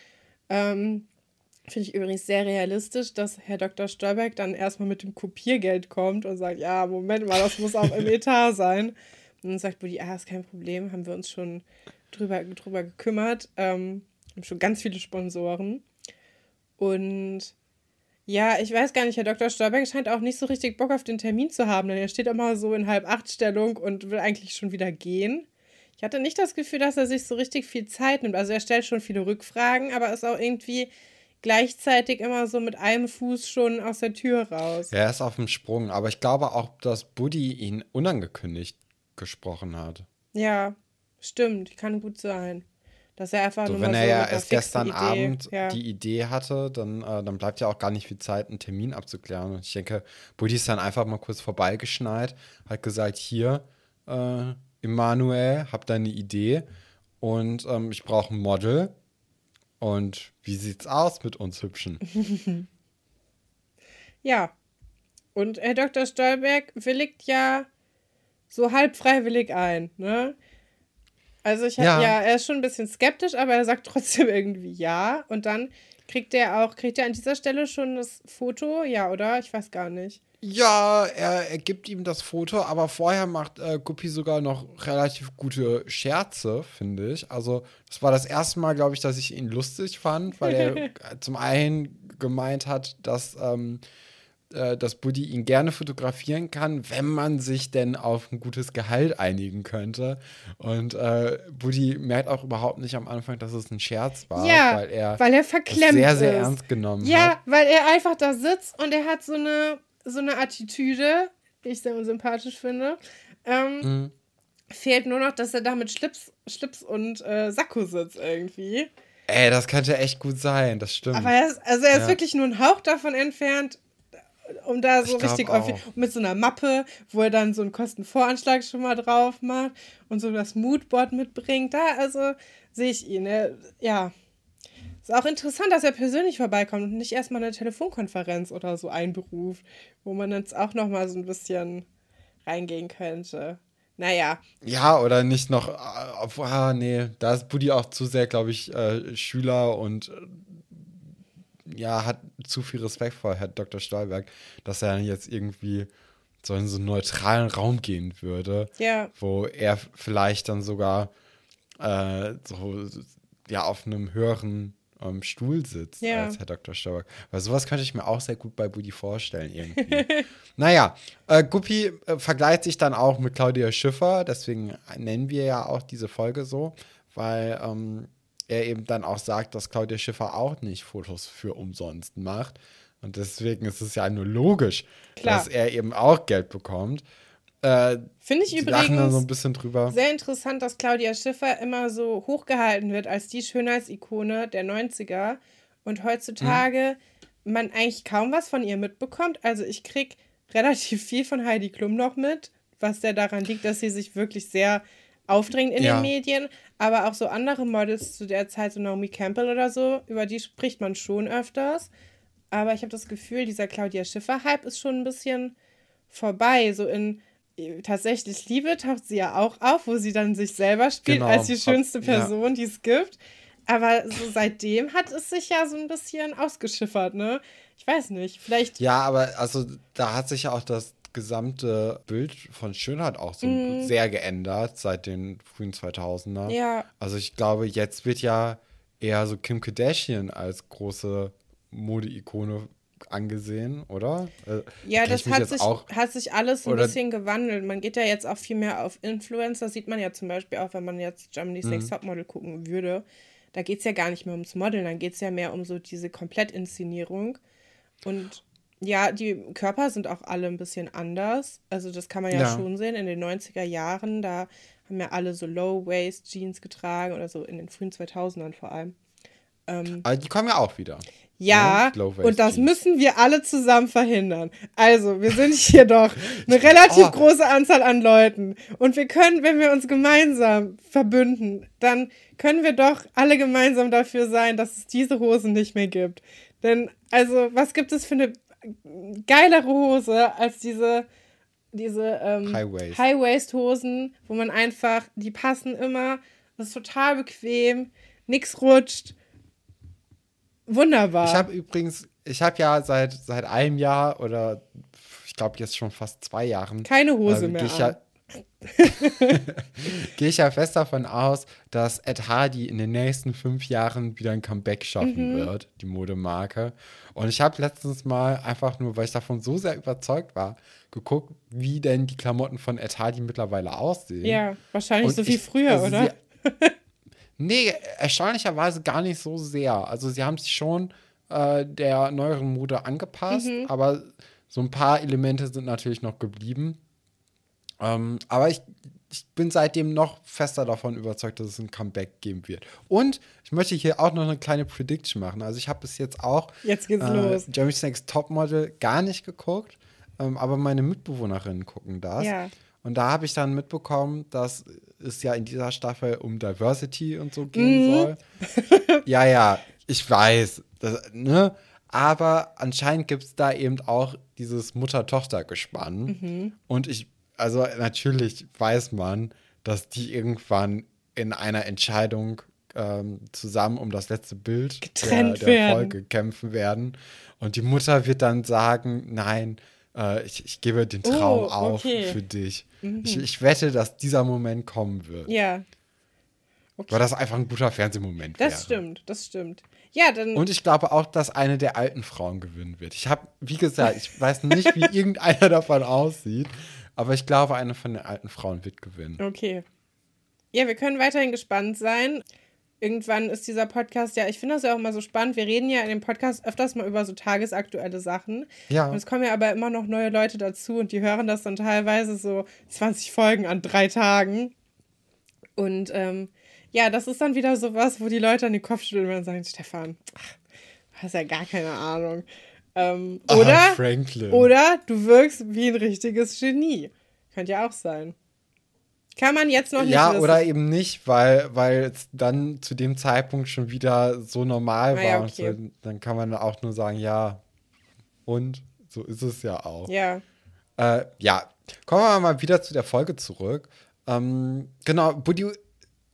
S2: Ähm, Finde ich übrigens sehr realistisch, dass Herr Dr. Stolberg dann erstmal mit dem Kopiergeld kommt und sagt, ja, Moment mal, das muss auch im [laughs] Etat sein. Und dann sagt Buddy, ah, ist kein Problem, haben wir uns schon drüber, drüber gekümmert. Ähm, haben schon ganz viele Sponsoren. Und ja, ich weiß gar nicht, Herr Dr. Stolberg scheint auch nicht so richtig Bock auf den Termin zu haben, denn er steht immer so in halb acht Stellung und will eigentlich schon wieder gehen. Ich hatte nicht das Gefühl, dass er sich so richtig viel Zeit nimmt. Also er stellt schon viele Rückfragen, aber ist auch irgendwie gleichzeitig immer so mit einem Fuß schon aus der Tür raus.
S1: Er ist auf dem Sprung, aber ich glaube auch, dass Buddy ihn unangekündigt gesprochen hat.
S2: Ja, stimmt, kann gut sein. Dass er einfach
S1: so,
S2: nur
S1: wenn
S2: er
S1: so ja erst gestern Abend ja. die Idee hatte, dann, äh, dann bleibt ja auch gar nicht viel Zeit, einen Termin abzuklären. Und ich denke, Buddy ist dann einfach mal kurz vorbeigeschneit, hat gesagt, hier, äh, Emanuel, hab deine Idee und ähm, ich brauche ein Model. Und wie sieht's aus mit uns Hübschen? [laughs]
S2: ja. Und Herr Dr. Stolberg willigt ja so halb freiwillig ein, ne? Also ich
S1: Ja.
S2: ja. er ist schon ein bisschen skeptisch, aber er sagt trotzdem [laughs] irgendwie ja. Und dann kriegt er auch, kriegt er an dieser Stelle schon das Foto? Ja, oder? Ich weiß gar nicht.
S1: Ja, er, er gibt ihm das Foto, aber vorher macht äh, Guppy sogar noch relativ gute Scherze, finde ich. Also, das war das erste Mal, glaube ich, dass ich ihn lustig fand, weil er [laughs] zum einen gemeint hat, dass, ähm, äh, dass Buddy ihn gerne fotografieren kann, wenn man sich denn auf ein gutes Gehalt einigen könnte. Und äh, Buddy merkt auch überhaupt nicht am Anfang, dass es ein Scherz war,
S2: ja,
S1: weil er
S2: weil er verklemmt
S1: sehr, sehr
S2: ist.
S1: ernst genommen
S2: Ja,
S1: hat.
S2: weil er einfach da sitzt und er hat so eine, so eine Attitüde, die ich sehr unsympathisch finde. Ähm,
S1: Mhm.
S2: Fehlt nur noch, dass er da mit Schlips, Schlips und äh, Sakko sitzt irgendwie.
S1: Ey, das könnte echt gut sein, das stimmt.
S2: Aber er ist, also er ist
S1: Ja.
S2: wirklich nur ein Hauch davon entfernt, um da so
S1: Ich
S2: richtig mit so einer Mappe, wo er dann so einen Kostenvoranschlag schon mal drauf macht und so das Moodboard mitbringt. Da, also sehe ich ihn. Er, ja. Ist auch interessant, dass er persönlich vorbeikommt und nicht erstmal eine Telefonkonferenz oder so einberuft, wo man jetzt auch noch mal so ein bisschen reingehen könnte. Naja,
S1: Ja, oder nicht noch, äh, ah, nee, da ist Buddy auch zu sehr, glaube ich, äh, Schüler und äh, ja, hat zu viel Respekt vor Herr Dr. Stolberg, dass er jetzt irgendwie so in so einen neutralen Raum gehen würde,
S2: ja.
S1: wo er vielleicht dann sogar äh, so, ja, auf einem höheren ähm, Stuhl sitzt
S2: Ja.
S1: als Herr Dr. Stolberg. Weil sowas könnte ich mir auch sehr gut bei Buddy vorstellen irgendwie. [laughs] Naja, äh, Guppi äh, vergleicht sich dann auch mit Claudia Schiffer, deswegen nennen wir ja auch diese Folge so, weil ähm, er eben dann auch sagt, dass Claudia Schiffer auch nicht Fotos für umsonst macht. Und deswegen ist es ja nur logisch,
S2: Klar.
S1: dass er eben auch Geld bekommt. Äh,
S2: Finde ich
S1: so
S2: übrigens
S1: drüber.
S2: sehr interessant, dass Claudia Schiffer immer so hochgehalten wird als die Schönheitsikone der 90er und heutzutage man eigentlich kaum was von ihr mitbekommt. Also ich krieg relativ viel von Heidi Klum noch mit, was ja daran liegt, dass sie sich wirklich sehr aufdrängt in
S1: Ja.
S2: den Medien, aber auch so andere Models zu der Zeit, so Naomi Campbell oder so, über die spricht man schon öfters. Aber ich habe das Gefühl, dieser Claudia Schiffer-Hype ist schon ein bisschen vorbei. So in tatsächlich Liebe taucht sie ja auch auf, wo sie dann sich selber spielt
S1: Genau.
S2: als die schönste
S1: Ja.
S2: Person, die es gibt. Aber so seitdem hat es sich ja so ein bisschen ausgeschiffert, ne? Ich weiß nicht, vielleicht.
S1: Ja, aber also da hat sich ja auch das gesamte Bild von Schönheit auch so sehr geändert seit den frühen 2000er.
S2: Mhm. Ja.
S1: Also ich glaube, jetzt wird ja eher so Kim Kardashian als große Mode-Ikone angesehen, oder? Äh,
S2: Ja, das hat sich,
S1: auch.
S2: hat sich alles ein bisschen gewandelt. Man geht ja jetzt auch viel mehr auf Influencer. Sieht man ja zum Beispiel auch, wenn man jetzt Germany's
S1: Mhm.
S2: Next Topmodel gucken würde. Da geht es ja gar nicht mehr ums Modeln, dann geht es ja mehr um so diese Komplettinszenierung. Und ja, die Körper sind auch alle ein bisschen anders. Also das kann man ja,
S1: Ja.
S2: schon sehen. In den 90er Jahren, da haben ja alle so Low-Waist-Jeans getragen oder so in den frühen 2000ern vor allem.
S1: Aber die kommen ja auch wieder.
S2: Ja,
S1: Ne? Low-Waist
S2: und das müssen wir alle zusammen verhindern. Also, wir sind hier doch eine [laughs] relativ
S1: Oh.
S2: große Anzahl an Leuten. Und wir können, wenn wir uns gemeinsam verbünden, dann können wir doch alle gemeinsam dafür sein, dass es diese Hosen nicht mehr gibt. Denn, also, was gibt es für eine geilere Hose als diese, diese ähm,
S1: High-Waist.
S2: High-Waist-Hosen, wo man einfach, die passen immer, das ist total bequem, nix rutscht. Wunderbar.
S1: Ich habe übrigens, ich habe ja seit, seit einem Jahr oder ich glaube jetzt schon fast zwei Jahren.
S2: Keine Hose
S1: ähm,
S2: mehr
S1: ich, ja, [laughs] geh ich ja fest davon aus, dass Ed Hardy in den nächsten fünf Jahren wieder ein Comeback schaffen
S2: Mhm.
S1: wird, die Modemarke. Und ich habe letztens mal einfach nur, weil ich davon so sehr überzeugt war, geguckt, wie denn die Klamotten von Ed Hardy mittlerweile aussehen.
S2: Ja, wahrscheinlich
S1: Und
S2: so wie
S1: ich-
S2: früher,
S1: also
S2: oder?
S1: Sie, [laughs] nee, erstaunlicherweise gar nicht so sehr. Also sie haben sich schon äh, der neueren Mode angepasst,
S2: Mhm.
S1: aber so ein paar Elemente sind natürlich noch geblieben. Ähm, aber ich, ich bin seitdem noch fester davon überzeugt, dass es ein Comeback geben wird. Und ich möchte hier auch noch eine kleine Prediction machen. Also ich habe bis jetzt auch
S2: Jetzt geht's
S1: äh,
S2: los.
S1: Jeremy Snakes Topmodel gar nicht geguckt, ähm, aber meine Mitbewohnerinnen gucken das.
S2: Ja.
S1: Und da habe ich dann mitbekommen, dass es ja in dieser Staffel um Diversity und so gehen soll. [laughs] ja, ja, ich weiß. Das, ne? Aber anscheinend gibt es da eben auch dieses Mutter-Tochter-Gespann. Und ich, also natürlich weiß man, dass die irgendwann in einer Entscheidung ähm, zusammen um das letzte Bild
S2: Getrennt
S1: der, der
S2: werden.
S1: Folge kämpfen werden. Und die Mutter wird dann sagen, nein, äh, ich, ich gebe den Traum
S2: Oh,
S1: auf
S2: okay. Mhm.
S1: für dich. Ich, ich wette, dass dieser Moment kommen wird.
S2: Ja,
S1: Weil das einfach ein guter Fernsehmoment wäre.
S2: das stimmt, das stimmt. Ja, dann.
S1: Und ich glaube auch, dass eine der alten Frauen gewinnen wird. Ich habe, wie gesagt, ich weiß nicht, wie [laughs] irgendeiner davon aussieht, aber ich glaube, eine von den alten Frauen wird gewinnen.
S2: Okay. Ja, wir können weiterhin gespannt sein. Irgendwann ist dieser Podcast ja, ich finde das ja auch immer so spannend. Wir reden ja in dem Podcast öfters mal über so tagesaktuelle Sachen.
S1: Ja.
S2: Und es kommen ja aber immer noch neue Leute dazu und die hören das dann teilweise so 20 Folgen an drei Tagen. Und ähm, ja, das ist dann wieder so was, wo die Leute an den Kopf schütteln und sagen, Stefan, ach, du hast ja gar keine Ahnung. Ähm,
S1: Ah,
S2: oder,
S1: Franklin.
S2: oder du wirkst wie ein richtiges Genie. Könnte ja auch sein. Kann man jetzt noch nicht
S1: Ja,
S2: wissen.
S1: oder eben nicht, weil, weil es dann zu dem Zeitpunkt schon wieder so normal war.
S2: Ah ja,
S1: und
S2: okay.
S1: so, dann kann man auch nur sagen, ja, und so ist es ja auch.
S2: Ja.
S1: Äh, ja, kommen wir mal wieder zu der Folge zurück. Ähm, genau, Buddy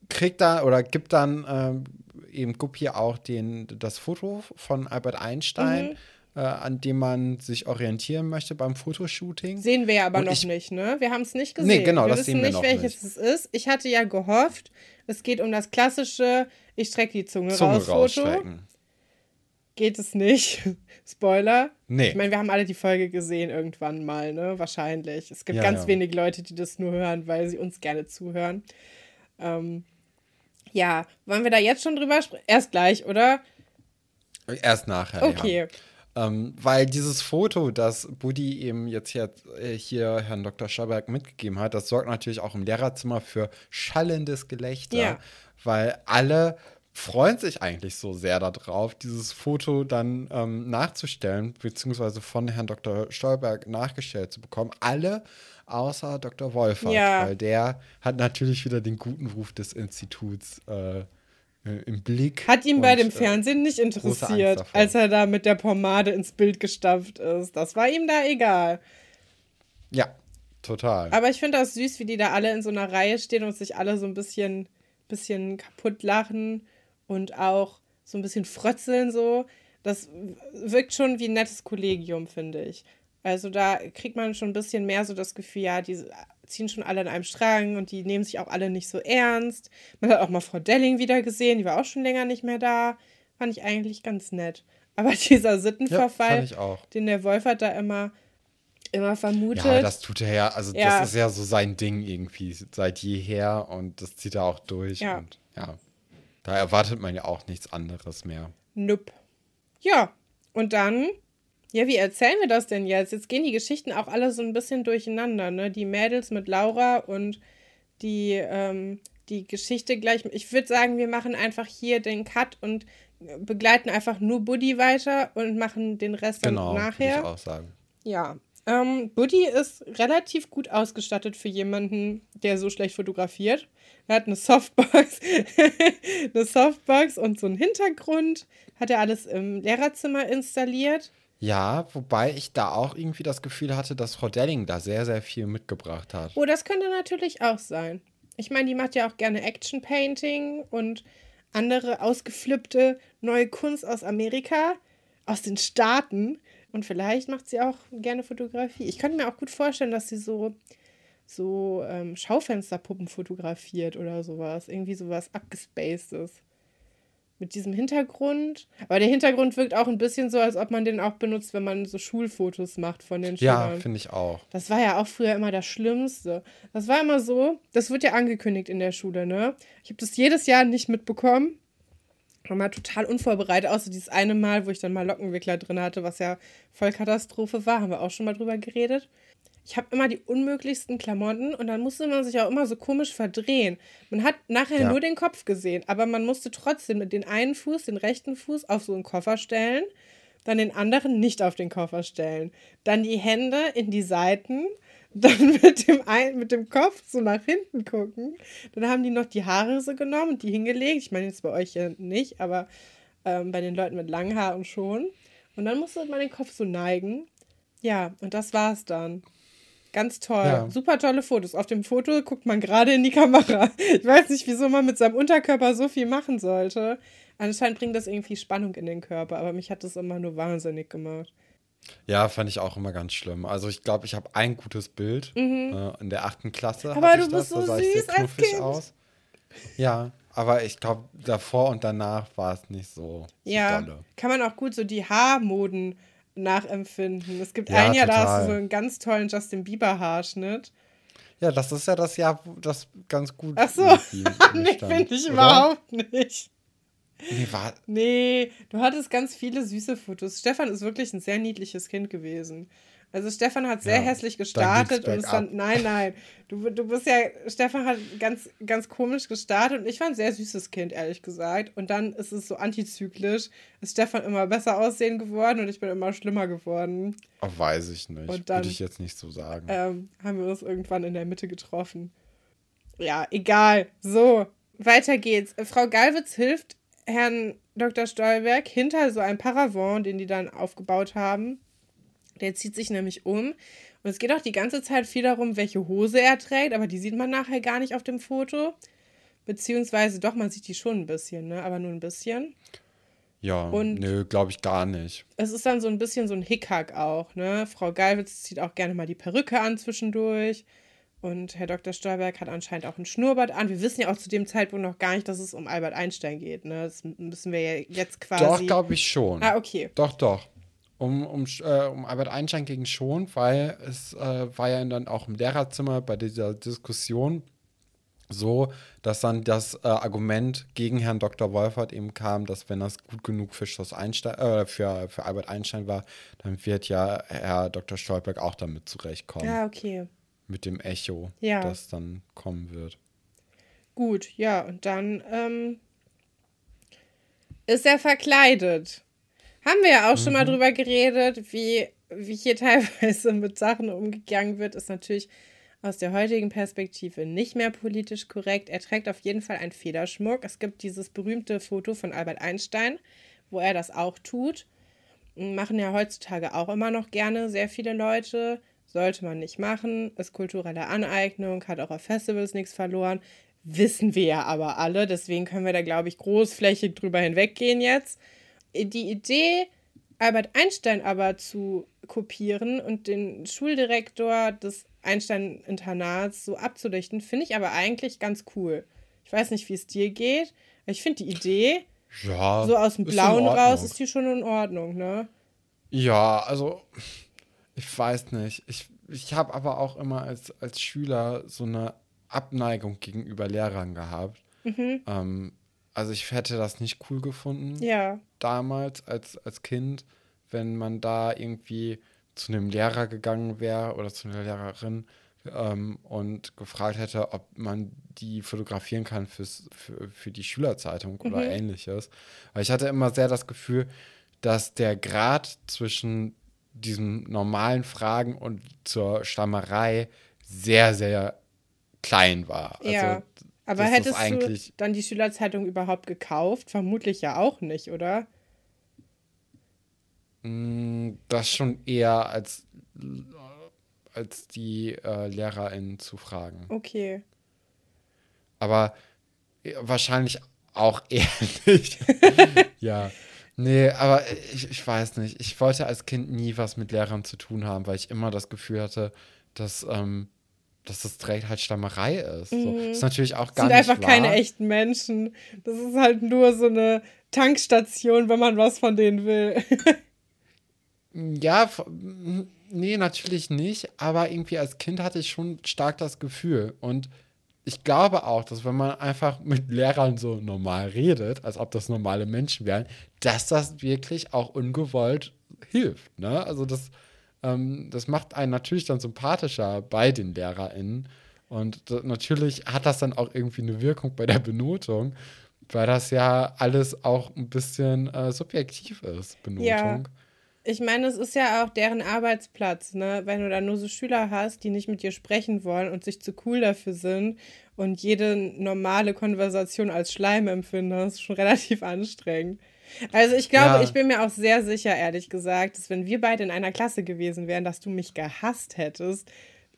S1: kriegt dann oder gibt dann ähm, eben Guppi auch den, das Foto von Albert Einstein,
S2: Mhm.
S1: Äh, an dem man sich orientieren möchte beim Fotoshooting.
S2: Sehen wir ja aber
S1: Und
S2: noch
S1: ich-
S2: nicht, ne? Wir haben es nicht gesehen.
S1: Nee, genau,
S2: wir
S1: das
S2: wissen
S1: sehen wir
S2: nicht,
S1: noch
S2: welches es ist. Ich hatte ja gehofft, es geht um das klassische Ich strecke die Zunge,
S1: Zunge
S2: raus Foto. Geht es nicht. [laughs] Spoiler.
S1: Nee.
S2: Ich meine, wir haben alle die Folge gesehen irgendwann mal, ne? Wahrscheinlich. Es gibt
S1: Ja,
S2: ganz
S1: ja.
S2: wenig Leute, die das nur hören, weil sie uns gerne zuhören. Ähm, ja, wollen wir da jetzt schon drüber sprechen? Erst gleich, oder?
S1: Erst nachher.
S2: Okay.
S1: Ja. Ähm, weil dieses Foto, das Buddy eben jetzt hier, äh, hier Herrn Dr. Schauberg mitgegeben hat, das sorgt natürlich auch im Lehrerzimmer für schallendes Gelächter,
S2: Ja.
S1: weil alle freuen sich eigentlich so sehr darauf, dieses Foto dann ähm, nachzustellen, beziehungsweise von Herrn Dr. Stolberg nachgestellt zu bekommen. Alle außer Dr. Wolfert,
S2: Ja.
S1: weil der hat natürlich wieder den guten Ruf des Instituts äh, im Blick.
S2: Hat ihn bei dem
S1: äh,
S2: Fernsehen nicht interessiert, als er da mit der Pomade ins Bild gestapft ist. Das war ihm da egal.
S1: Ja, total.
S2: Aber ich finde das süß, wie die da alle in so einer Reihe stehen und sich alle so ein bisschen, bisschen kaputt lachen und auch so ein bisschen frötzeln so. Das wirkt schon wie ein nettes Kollegium, finde ich. Also da kriegt man schon ein bisschen mehr so das Gefühl, ja, die ziehen schon alle an einem Strang und die nehmen sich auch alle nicht so ernst. Man hat auch mal Frau Delling wieder gesehen, die war auch schon länger nicht mehr da. Fand ich eigentlich ganz nett. Aber [laughs] dieser
S1: ja,
S2: Sittenverfall,
S1: auch.
S2: den der Wolfert da immer, immer vermutet.
S1: Ja, das tut er ja, also
S2: Ja.
S1: das ist ja so sein Ding irgendwie seit jeher und das zieht er auch durch.
S2: Ja.
S1: Und ja, da erwartet man ja auch nichts anderes mehr.
S2: Nope. Ja, und dann, ja, wie erzählen wir das denn jetzt? Jetzt gehen die Geschichten auch alle so ein bisschen durcheinander, ne? Die Mädels mit Laura und die, ähm, die Geschichte gleich. Ich würde sagen, wir machen einfach hier den Cut und begleiten einfach nur Buddy weiter und machen den Rest dann
S1: Genau, würde
S2: nachher.
S1: ich auch sagen.
S2: Ja. Ähm, Buddy ist relativ gut ausgestattet für jemanden, der so schlecht fotografiert. Er hat eine Softbox, [laughs] eine Softbox und so einen Hintergrund. Hat er alles im Lehrerzimmer installiert.
S1: Ja, wobei ich da auch irgendwie das Gefühl hatte, dass Frau Delling da sehr, sehr viel mitgebracht hat.
S2: Oh, das könnte natürlich auch sein. Ich meine, die macht ja auch gerne Action Painting und andere ausgeflippte neue Kunst aus Amerika, aus den Staaten. Und vielleicht macht sie auch gerne Fotografie. Ich könnte mir auch gut vorstellen, dass sie so, so ähm, Schaufensterpuppen fotografiert oder sowas. Irgendwie sowas abgespacedes. Mit diesem Hintergrund. Aber der Hintergrund wirkt auch ein bisschen so, als ob man den auch benutzt, wenn man so Schulfotos macht von den
S1: Ja,
S2: Schülern.
S1: finde ich auch.
S2: Das war ja auch früher immer das Schlimmste. Das war immer so, das wird ja angekündigt in der Schule, ne? Ich habe das jedes Jahr nicht mitbekommen. War mal total unvorbereitet, außer dieses eine Mal, wo ich dann mal Lockenwickler drin hatte, was ja voll Katastrophe war. Haben wir auch schon mal drüber geredet. Ich habe immer die unmöglichsten Klamotten und dann musste man sich auch immer so komisch verdrehen. Man hat nachher
S1: Ja.
S2: nur den Kopf gesehen, aber man musste trotzdem mit den einen Fuß, den rechten Fuß, auf so einen Koffer stellen, dann den anderen nicht auf den Koffer stellen, dann die Hände in die Seiten, [laughs] dann mit dem, ein, mit dem Kopf so nach hinten gucken. Dann haben die noch die Haare so genommen und die hingelegt. Ich meine jetzt bei euch ja nicht, aber ähm, bei den Leuten mit langen Haaren schon. Und dann musste man den Kopf so neigen. Ja, und das war's dann. Ganz toll.
S1: Ja.
S2: Super tolle Fotos. Auf dem Foto guckt man gerade in die Kamera. [laughs] Ich weiß nicht, wieso man mit seinem Unterkörper so viel machen sollte. Anscheinend bringt das irgendwie Spannung in den Körper, aber mich hat das immer nur wahnsinnig gemacht.
S1: Ja, fand ich auch immer ganz schlimm. Also ich glaube, ich habe ein gutes Bild äh, in der achten Klasse.
S2: Mhm. Aber du bist
S1: das,
S2: so
S1: da sah ich sehr
S2: süß als Kind.
S1: aus. Ja, aber ich glaube, davor und danach war es nicht so, so
S2: Ja,
S1: dolle.
S2: kann man auch gut so die Haarmoden nachempfinden. Es gibt
S1: Ja,
S2: ein Jahr, da hast du
S1: total.
S2: so einen ganz tollen Justin Bieber Haarschnitt.
S1: Ja, das ist ja das Jahr, wo das ganz gut
S2: Ach so, [laughs] nee, finde ich
S1: oder?
S2: überhaupt nicht.
S1: Nee, war,
S2: Nee, du hattest ganz viele süße Fotos. Stefan ist wirklich ein sehr niedliches Kind gewesen. Also Stefan hat sehr
S1: Ja,
S2: hässlich
S1: dann
S2: gestartet und es fand, nein, nein, du, du bist ja, Stefan hat ganz, ganz komisch gestartet und ich war ein sehr süßes Kind, ehrlich gesagt. Und dann ist es so antizyklisch, ist Stefan immer besser aussehen geworden und ich bin immer schlimmer geworden.
S1: oh, weiß ich nicht.
S2: Und dann-
S1: Würde ich jetzt nicht so sagen.
S2: Ähm, haben wir uns irgendwann in der Mitte getroffen. Ja, egal. So, weiter geht's. Frau Galwitz hilft Herrn Dr. Stolberg hinter so einem Paravent, den die dann aufgebaut haben. Der zieht sich nämlich um. Und es geht auch die ganze Zeit viel darum, welche Hose er trägt, aber die sieht man nachher gar nicht auf dem Foto. Beziehungsweise doch, man sieht die schon ein bisschen, ne? aber nur ein bisschen.
S1: ja,
S2: und-
S1: nö, glaube ich gar nicht.
S2: Es ist dann so ein bisschen so ein Hickhack auch, ne? Frau Galwitz zieht auch gerne mal die Perücke an zwischendurch. Und Herr Dr. Stolberg hat anscheinend auch ein Schnurrbart an. Wir wissen ja auch zu dem Zeitpunkt noch gar nicht, dass es um Albert Einstein geht, ne? Das müssen wir ja jetzt quasi.
S1: Doch, glaube ich schon.
S2: Ah, okay.
S1: Doch, doch. Um, um, äh, um Albert Einstein ging schon, weil es äh, war ja dann auch im Lehrerzimmer bei dieser Diskussion so, dass dann das äh, Argument gegen Herrn Dr. Wolfert eben kam, dass wenn das gut genug für, Schloss Einstein, äh, für, für Albert Einstein war, dann wird ja Herr Dr. Stolberg auch damit zurechtkommen.
S2: Ja, okay.
S1: Mit dem Echo,
S2: Ja.
S1: das dann kommen wird.
S2: Gut, ja, und dann ähm, ist er verkleidet. Haben wir ja auch schon mal drüber geredet, wie, wie hier [laughs] teilweise mit Sachen umgegangen wird, ist natürlich aus der heutigen Perspektive nicht mehr politisch korrekt. Er trägt auf jeden Fall einen Federschmuck. Es gibt dieses berühmte Foto von Albert Einstein, wo er das auch tut. Machen ja heutzutage auch immer noch gerne sehr viele Leute. Sollte man nicht machen. Ist kulturelle Aneignung, hat auch auf Festivals nichts verloren. Wissen wir ja aber alle. Deswegen können wir da, glaube ich, großflächig drüber hinweggehen jetzt. Die Idee, Albert Einstein aber zu kopieren und den Schuldirektor des Einstein-Internats so abzulichten, finde ich aber eigentlich ganz cool. Ich weiß nicht, wie es dir geht. aber Ich finde die Idee,
S1: Ja.
S2: so aus dem Blauen raus, ist die schon in Ordnung, ne?
S1: Ja, also ich weiß nicht. Ich, ich habe aber auch immer als, als Schüler so eine Abneigung gegenüber Lehrern gehabt. Ähm, also ich hätte das nicht cool gefunden
S2: Ja.
S1: damals als, als Kind, wenn man da irgendwie zu einem Lehrer gegangen wäre oder zu einer Lehrerin ähm, und gefragt hätte, ob man die fotografieren kann fürs, für, für die Schülerzeitung oder ähnliches. Weil ich hatte immer sehr das Gefühl, dass der Grad zwischen diesen normalen Fragen und zur Stammerei sehr, sehr klein war.
S2: Ja.
S1: Also,
S2: Aber hättest du dann die Schülerzeitung überhaupt gekauft? Vermutlich ja auch nicht, oder?
S1: Mm, Das schon eher als, als die äh, LehrerInnen zu fragen.
S2: Okay.
S1: Aber äh, wahrscheinlich auch [laughs] eher nicht. [laughs] ja. Nee, aber ich, ich weiß nicht. Ich wollte als Kind nie was mit Lehrern zu tun haben, weil ich immer das Gefühl hatte, dass, ähm, dass das direkt halt Stammerei ist. So. Ist natürlich auch
S2: Das
S1: gar
S2: sind
S1: nicht
S2: einfach
S1: wahr.
S2: keine echten Menschen. Das ist halt nur so eine Tankstation, wenn man was von denen will.
S1: Ja, nee, natürlich nicht. Aber irgendwie als Kind hatte ich schon stark das Gefühl. Und ich glaube auch, dass wenn man einfach mit Lehrern so normal redet, als ob das normale Menschen wären, dass das wirklich auch ungewollt hilft. Ne? Also das, ähm, das macht einen natürlich dann sympathischer bei den LehrerInnen. Und natürlich hat das dann auch irgendwie eine Wirkung bei der Benotung, weil das ja alles auch ein bisschen äh, subjektiv ist, Benotung.
S2: Ja. Ich meine, es ist ja auch deren Arbeitsplatz, ne? Wenn du da nur so Schüler hast, die nicht mit dir sprechen wollen und sich zu cool dafür sind und jede normale Konversation als Schleim empfinden, das ist schon relativ anstrengend. Also ich glaube,
S1: Ja.
S2: ich bin mir auch sehr sicher, ehrlich gesagt, dass wenn wir beide in einer Klasse gewesen wären, dass du mich gehasst hättest.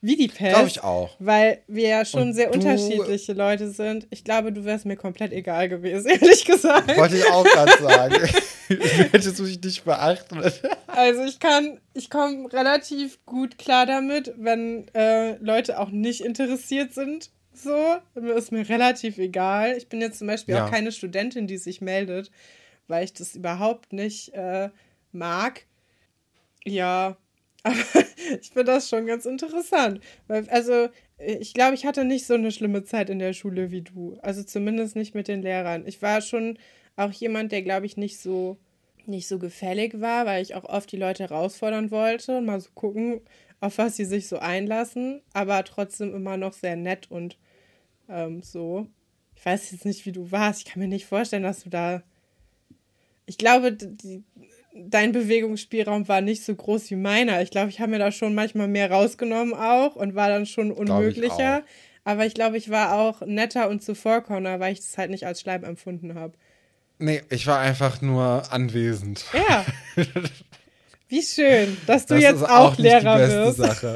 S2: wie die Pest.
S1: Glaube ich auch.
S2: Weil wir ja schon
S1: Und
S2: sehr unterschiedliche Leute sind. Ich glaube, du wärst mir komplett egal gewesen, [laughs] ehrlich gesagt.
S1: Wollte ich auch gerade sagen. [laughs] Hättest du mich nicht beachtet.
S2: Also ich kann, ich komme relativ gut klar damit, wenn äh, Leute auch nicht interessiert sind. So, ist mir relativ egal. Ich bin jetzt zum Beispiel
S1: Ja.
S2: auch keine Studentin, die sich meldet, weil ich das überhaupt nicht äh, mag. Ja, [laughs] aber ich finde das schon ganz interessant. Weil, also, ich glaube, ich hatte nicht so eine schlimme Zeit in der Schule wie du. Also zumindest nicht mit den Lehrern. Ich war schon auch jemand, der, glaube ich, nicht so nicht so gefällig war, weil ich auch oft die Leute herausfordern wollte und mal so gucken, auf was sie sich so einlassen, aber trotzdem immer noch sehr nett und ähm, so. Ich weiß jetzt nicht, wie du warst. Ich kann mir nicht vorstellen, dass du da. Ich glaube, die, dein Bewegungsspielraum war nicht so groß wie meiner. Ich glaube, ich habe mir da schon manchmal mehr rausgenommen auch und war dann schon
S1: ich
S2: unmöglicher.
S1: auch.
S2: Aber ich glaube, ich war auch netter und zuvorkommender, weil ich das halt nicht als Schleim empfunden habe.
S1: Nee, ich war einfach nur anwesend.
S2: Ja. [laughs] Wie schön, dass du
S1: Das
S2: jetzt
S1: ist
S2: auch,
S1: nicht die
S2: Lehrer
S1: beste
S2: wirst.
S1: Sache.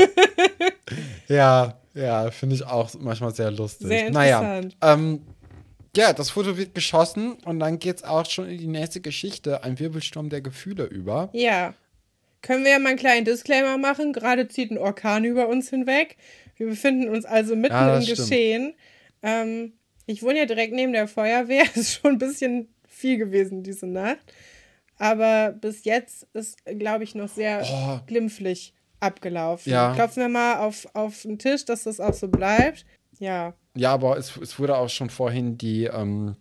S1: [laughs] ja, ja, finde ich auch manchmal sehr lustig.
S2: Sehr
S1: naja,
S2: interessant.
S1: ähm, ja, das Foto wird geschossen und dann geht es auch schon in die nächste Geschichte, ein Wirbelsturm der Gefühle über.
S2: Ja. Können wir ja mal einen kleinen Disclaimer machen? Gerade zieht ein Orkan über uns hinweg. Wir befinden uns also mitten
S1: Ja,
S2: im
S1: stimmt.
S2: Geschehen. Ähm, ich wohne ja direkt neben der Feuerwehr. [laughs] Ist schon ein bisschen viel gewesen diese Nacht. Aber bis jetzt ist, glaube ich, noch sehr
S1: Oh.
S2: glimpflich abgelaufen.
S1: Ja.
S2: Klopfen wir mal auf, auf den Tisch, dass das auch so bleibt. Ja.
S1: Ja, aber es, es wurde auch schon vorhin die, ähm,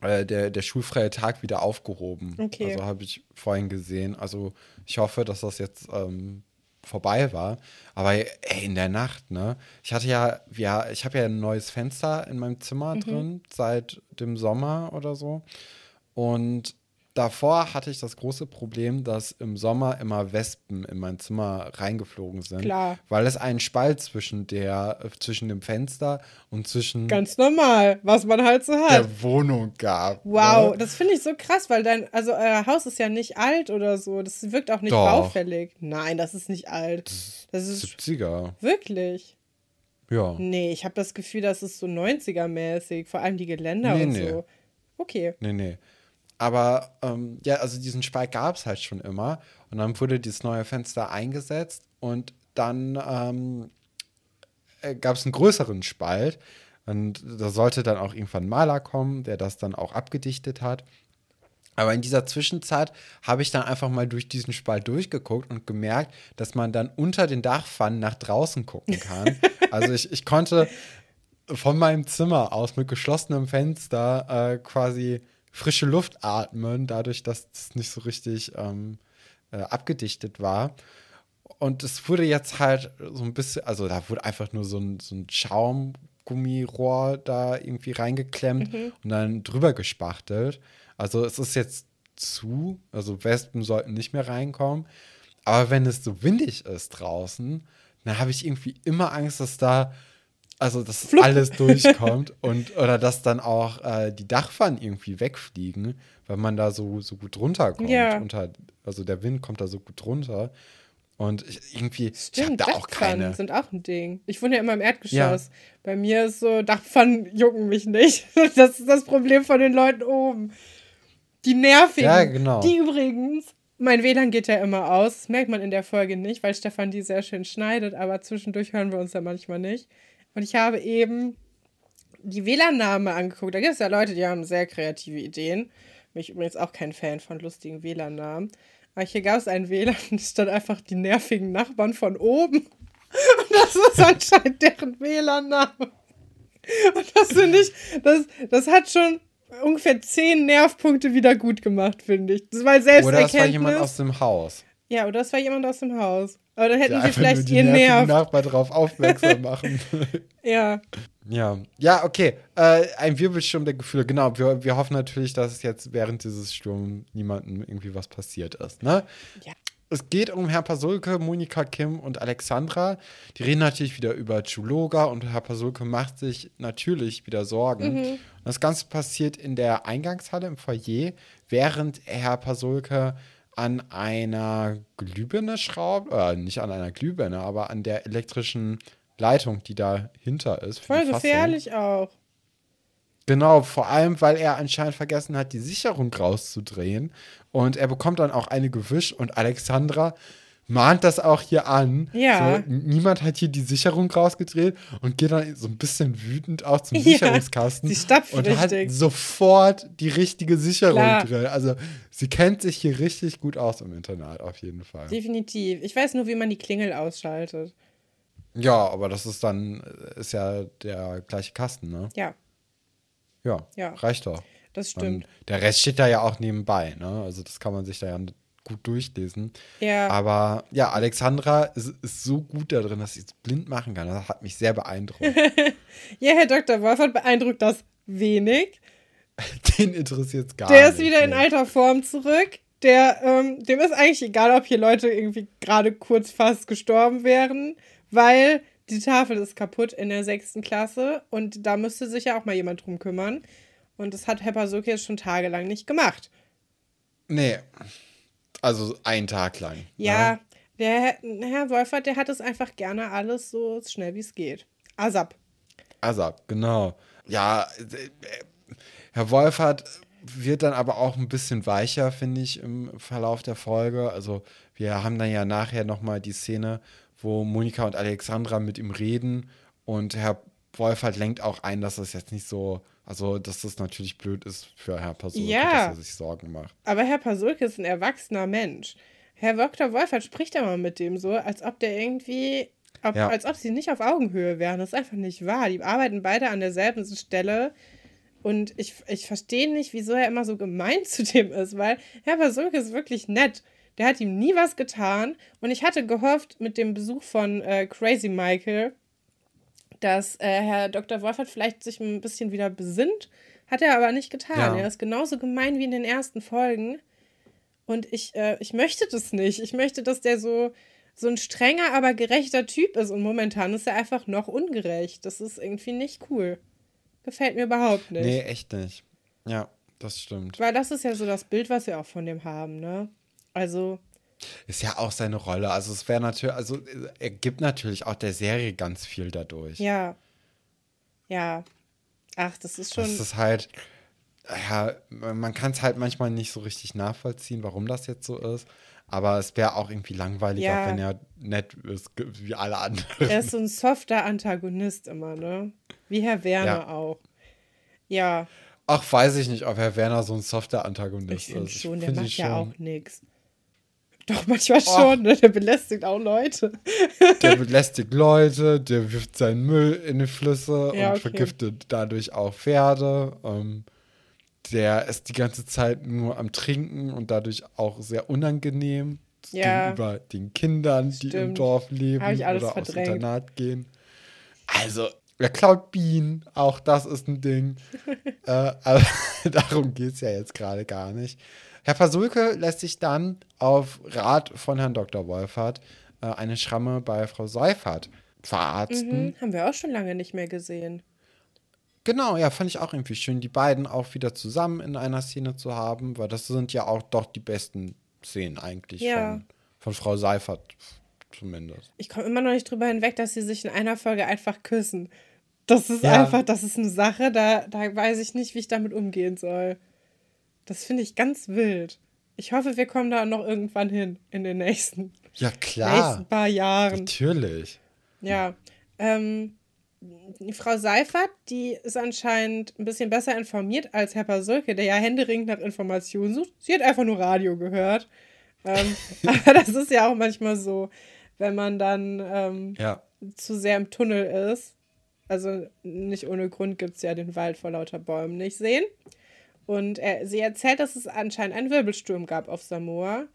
S1: äh, der, der schulfreie Tag wieder aufgehoben.
S2: Okay.
S1: Also habe ich vorhin gesehen. Also ich hoffe, dass das jetzt ähm, vorbei war. Aber ey, in der Nacht, ne? Ich hatte ja, ja, ich habe ja ein neues Fenster in meinem Zimmer drin seit dem Sommer oder so. Und davor hatte ich das große Problem, dass im Sommer immer Wespen in mein Zimmer reingeflogen sind.
S2: Klar.
S1: Weil es einen Spalt zwischen der, äh, zwischen dem Fenster und zwischen
S2: Ganz normal, was man halt so hat.
S1: der Wohnung gab.
S2: Wow,
S1: Ne?
S2: das finde ich so krass, weil dein, also euer Haus ist ja nicht alt oder so. Das wirkt auch nicht
S1: Doch.
S2: baufällig. Nein, das ist nicht alt. Das ist
S1: 70er.
S2: wirklich.
S1: Ja.
S2: Nee, ich habe das Gefühl, das ist so 90er-mäßig, vor allem die Geländer
S1: Nee,
S2: und
S1: nee.
S2: so. Okay.
S1: Nee, nee. Aber ähm, ja, also diesen Spalt gab es halt schon immer. Und dann wurde dieses neue Fenster eingesetzt und dann ähm, äh, gab es einen größeren Spalt. Und da sollte dann auch irgendwann ein Maler kommen, der das dann auch abgedichtet hat. Aber in dieser Zwischenzeit habe ich dann einfach mal durch diesen Spalt durchgeguckt und gemerkt, dass man dann unter den Dachpfannen nach draußen gucken kann. [laughs] also ich, ich konnte von meinem Zimmer aus mit geschlossenem Fenster äh, quasi frische Luft atmen, dadurch, dass es nicht so richtig ähm, äh, abgedichtet war. Und es wurde jetzt halt so ein bisschen, also da wurde einfach nur so ein, so ein Schaumgummirohr da irgendwie reingeklemmt und dann drüber gespachtelt. Also es ist jetzt zu, also Wespen sollten nicht mehr reinkommen. Aber wenn es so windig ist draußen, dann habe ich irgendwie immer Angst, dass da, also dass alles durchkommt und oder dass dann auch äh, die Dachpfannen irgendwie wegfliegen, weil man da so, so gut runterkommt.
S2: Ja.
S1: Unter, also der Wind kommt da so gut runter. Und ich, irgendwie, ich habe
S2: Stimmt,
S1: da auch
S2: Dachpfannen
S1: keine.
S2: sind auch ein Ding. Ich wohne ja immer im Erdgeschoss.
S1: Ja.
S2: Bei mir ist so, Dachpfannen jucken mich nicht. [laughs] Das ist das Problem von den Leuten oben. Die nervigen.
S1: Ja, genau.
S2: Die übrigens. Mein WLAN geht ja immer aus. Das merkt man in der Folge nicht, weil Stefan die sehr schön schneidet, aber zwischendurch hören wir uns ja manchmal nicht. Und ich habe eben die WLAN-Namen angeguckt. Da gibt es ja Leute, die haben sehr kreative Ideen. Bin ich übrigens auch kein Fan von lustigen WLAN-Namen. Aber hier gab es ein WLAN, [laughs] da stand einfach die nervigen Nachbarn von oben. [laughs] Und das ist anscheinend deren WLAN-Name. Und das finde ich, das, das hat schon ungefähr zehn Nervpunkte wieder gut gemacht, finde ich. Das war
S1: Oder
S2: Selbsterkenntnis.
S1: das war jemand aus dem Haus.
S2: ja, oder das war jemand aus dem Haus. Aber dann hätten
S1: der
S2: sie vielleicht
S1: die
S2: ihr
S1: nervigen
S2: Nerv.
S1: Nachbar darauf aufmerksam [laughs] machen.
S2: Ja.
S1: Ja, ja, okay. Äh, ein Wirbelsturm der Gefühle, genau. Wir, wir hoffen natürlich, dass jetzt während dieses Sturms niemandem irgendwie was passiert ist. Ne?
S2: Ja.
S1: Es geht um Herr Pasulke, Monika Kim und Alexandra. Die reden natürlich wieder über Chuloga und Herr Pasulke macht sich natürlich wieder Sorgen. Und das Ganze passiert in der Eingangshalle im Foyer, während Herr Pasulke an einer Glühbirne schraubt, äh, nicht an einer Glühbirne, aber an der elektrischen Leitung, die dahinter ist.
S2: Voll gefährlich auch.
S1: Genau, vor allem, weil er anscheinend vergessen hat, die Sicherung rauszudrehen. Und er bekommt dann auch eine gewischt und Alexandra mahnt das auch hier an.
S2: Ja.
S1: So, niemand hat hier die Sicherung rausgedreht und geht dann so ein bisschen wütend auch zum [laughs]
S2: Ja,
S1: Sicherungskasten.
S2: sie stapft
S1: und hat
S2: richtig.
S1: sofort die richtige Sicherung
S2: Klar.
S1: drin. Also sie kennt sich hier richtig gut aus im Internat, auf jeden Fall.
S2: Definitiv. Ich weiß nur, wie man die Klingel ausschaltet.
S1: Ja, aber das ist dann, ist ja der gleiche Kasten, ne?
S2: Ja,
S1: Ja,
S2: Ja.
S1: reicht doch.
S2: das stimmt.
S1: der Rest steht da ja auch nebenbei, ne? Also das kann man sich da ja gut durchlesen.
S2: Ja.
S1: Aber ja, Alexandra ist, ist so gut da drin, dass sie es blind machen kann. Das hat mich sehr beeindruckt. [laughs]
S2: Ja, Herr Dr. Wolfert beeindruckt das wenig. [laughs]
S1: Den interessiert es gar
S2: Der
S1: nicht.
S2: ist wieder in
S1: nee.
S2: alter Form zurück. Der, ähm, dem ist eigentlich egal, ob hier Leute irgendwie gerade kurz fast gestorben wären, weil die Tafel ist kaputt in der sechsten Klasse und da müsste sich ja auch mal jemand drum kümmern. Und das hat Herr jetzt schon tagelang nicht gemacht.
S1: Nee. Also einen Tag lang.
S2: Ja,
S1: Ne?
S2: der Herr- Wolfert, der hat es einfach gerne alles so schnell wie es geht. ASAP.
S1: ASAP, genau. Ja, Herr Wolfert wird dann aber auch ein bisschen weicher, finde ich, im Verlauf der Folge. Also wir haben dann ja nachher nochmal die Szene, wo Monika und Alexandra mit ihm reden und Herr Wolfert lenkt auch ein, dass das jetzt nicht so, also dass das natürlich blöd ist für Herr Pasulke,
S2: Ja.
S1: dass er sich Sorgen macht.
S2: Aber Herr Pasulke ist ein erwachsener Mensch. Herr Dr. Wolfert spricht immer mit dem so, als ob der irgendwie, ob,
S1: Ja.
S2: als ob sie nicht auf Augenhöhe wären. Das ist einfach nicht wahr. Die arbeiten beide an derselben Stelle. Und ich, ich verstehe nicht, wieso er immer so gemein [laughs] zu dem ist, weil Herr Pasulke ist wirklich nett. Der hat ihm nie was getan. Und ich hatte gehofft, mit dem Besuch von äh, Crazy Michael, dass äh, Herr Dr. Wolfert vielleicht sich ein bisschen wieder besinnt. Hat er aber nicht getan.
S1: Ja.
S2: Er ist genauso gemein wie in den ersten Folgen. Und ich, äh, ich möchte das nicht. Ich möchte, dass der so, so ein strenger, aber gerechter Typ ist. Und momentan ist er einfach noch ungerecht. Das ist irgendwie nicht cool. Gefällt mir überhaupt nicht.
S1: Nee, echt nicht. Ja, das stimmt.
S2: Weil das ist ja so das Bild, was wir auch von dem haben, ne? Also,
S1: Ist ja auch seine Rolle. Also es wäre natürlich, also er gibt natürlich auch der Serie ganz viel dadurch.
S2: ja. Ja. Ach, das ist schon.
S1: Das ist halt, ja, man kann es halt manchmal nicht so richtig nachvollziehen, warum das jetzt so ist. Aber es wäre auch irgendwie langweilig,
S2: Ja.
S1: wenn er nett ist, wie alle anderen.
S2: Er ist so ein softer Antagonist immer, ne? Wie Herr Werner
S1: Ja.
S2: auch. Ja,
S1: Ach, weiß ich nicht, ob Herr Werner so ein softer Antagonist
S2: ich finde
S1: ist.
S2: schon, der
S1: find
S2: macht ja
S1: schon-
S2: auch nichts. Doch, manchmal schon, ne? Der belästigt auch Leute.
S1: Der belästigt Leute, der wirft seinen Müll in die Flüsse
S2: Ja,
S1: und
S2: okay.
S1: vergiftet dadurch auch Pferde. Ähm, der ist die ganze Zeit nur am Trinken und dadurch auch sehr unangenehm
S2: Ja.
S1: gegenüber den Kindern, die im
S2: Stimmt.
S1: Dorf leben oder aufs
S2: verdrängt.
S1: Internat gehen. Also, er klaut Bienen, auch das ist ein Ding. [laughs] äh, aber [laughs] darum geht es ja jetzt gerade gar nicht. Herr Pasulke lässt sich dann auf Rat von Herrn Dr. Wolfert äh, eine Schramme bei Frau Seifert verarzten.
S2: Hm, haben wir auch schon lange nicht mehr gesehen.
S1: Genau, ja, fand ich auch irgendwie schön, die beiden auch wieder zusammen in einer Szene zu haben, weil das sind ja auch doch die besten Szenen eigentlich
S2: Ja.
S1: von, von Frau Seifert zumindest.
S2: Ich komme immer noch nicht drüber hinweg, dass sie sich in einer Folge einfach küssen. Das ist
S1: Ja.
S2: einfach, das ist eine Sache, da, da weiß ich nicht, wie ich damit umgehen soll. Das finde ich ganz wild. Ich hoffe, wir kommen da noch irgendwann hin in den nächsten,
S1: Ja,
S2: nächsten
S1: klar.
S2: paar Jahren.
S1: Natürlich.
S2: Ja. Ähm, die Frau Seifert, die ist anscheinend ein bisschen besser informiert als Herr Pasulke, der ja händeringend nach Informationen sucht. Sie hat einfach nur Radio gehört. Ähm, [laughs] aber das ist ja auch manchmal so, wenn man dann ähm,
S1: Ja.
S2: zu sehr im Tunnel ist. Also nicht ohne Grund gibt es ja den Wald vor lauter Bäumen nicht sehen. Und er, sie erzählt, dass es anscheinend einen Wirbelsturm gab auf Samoa.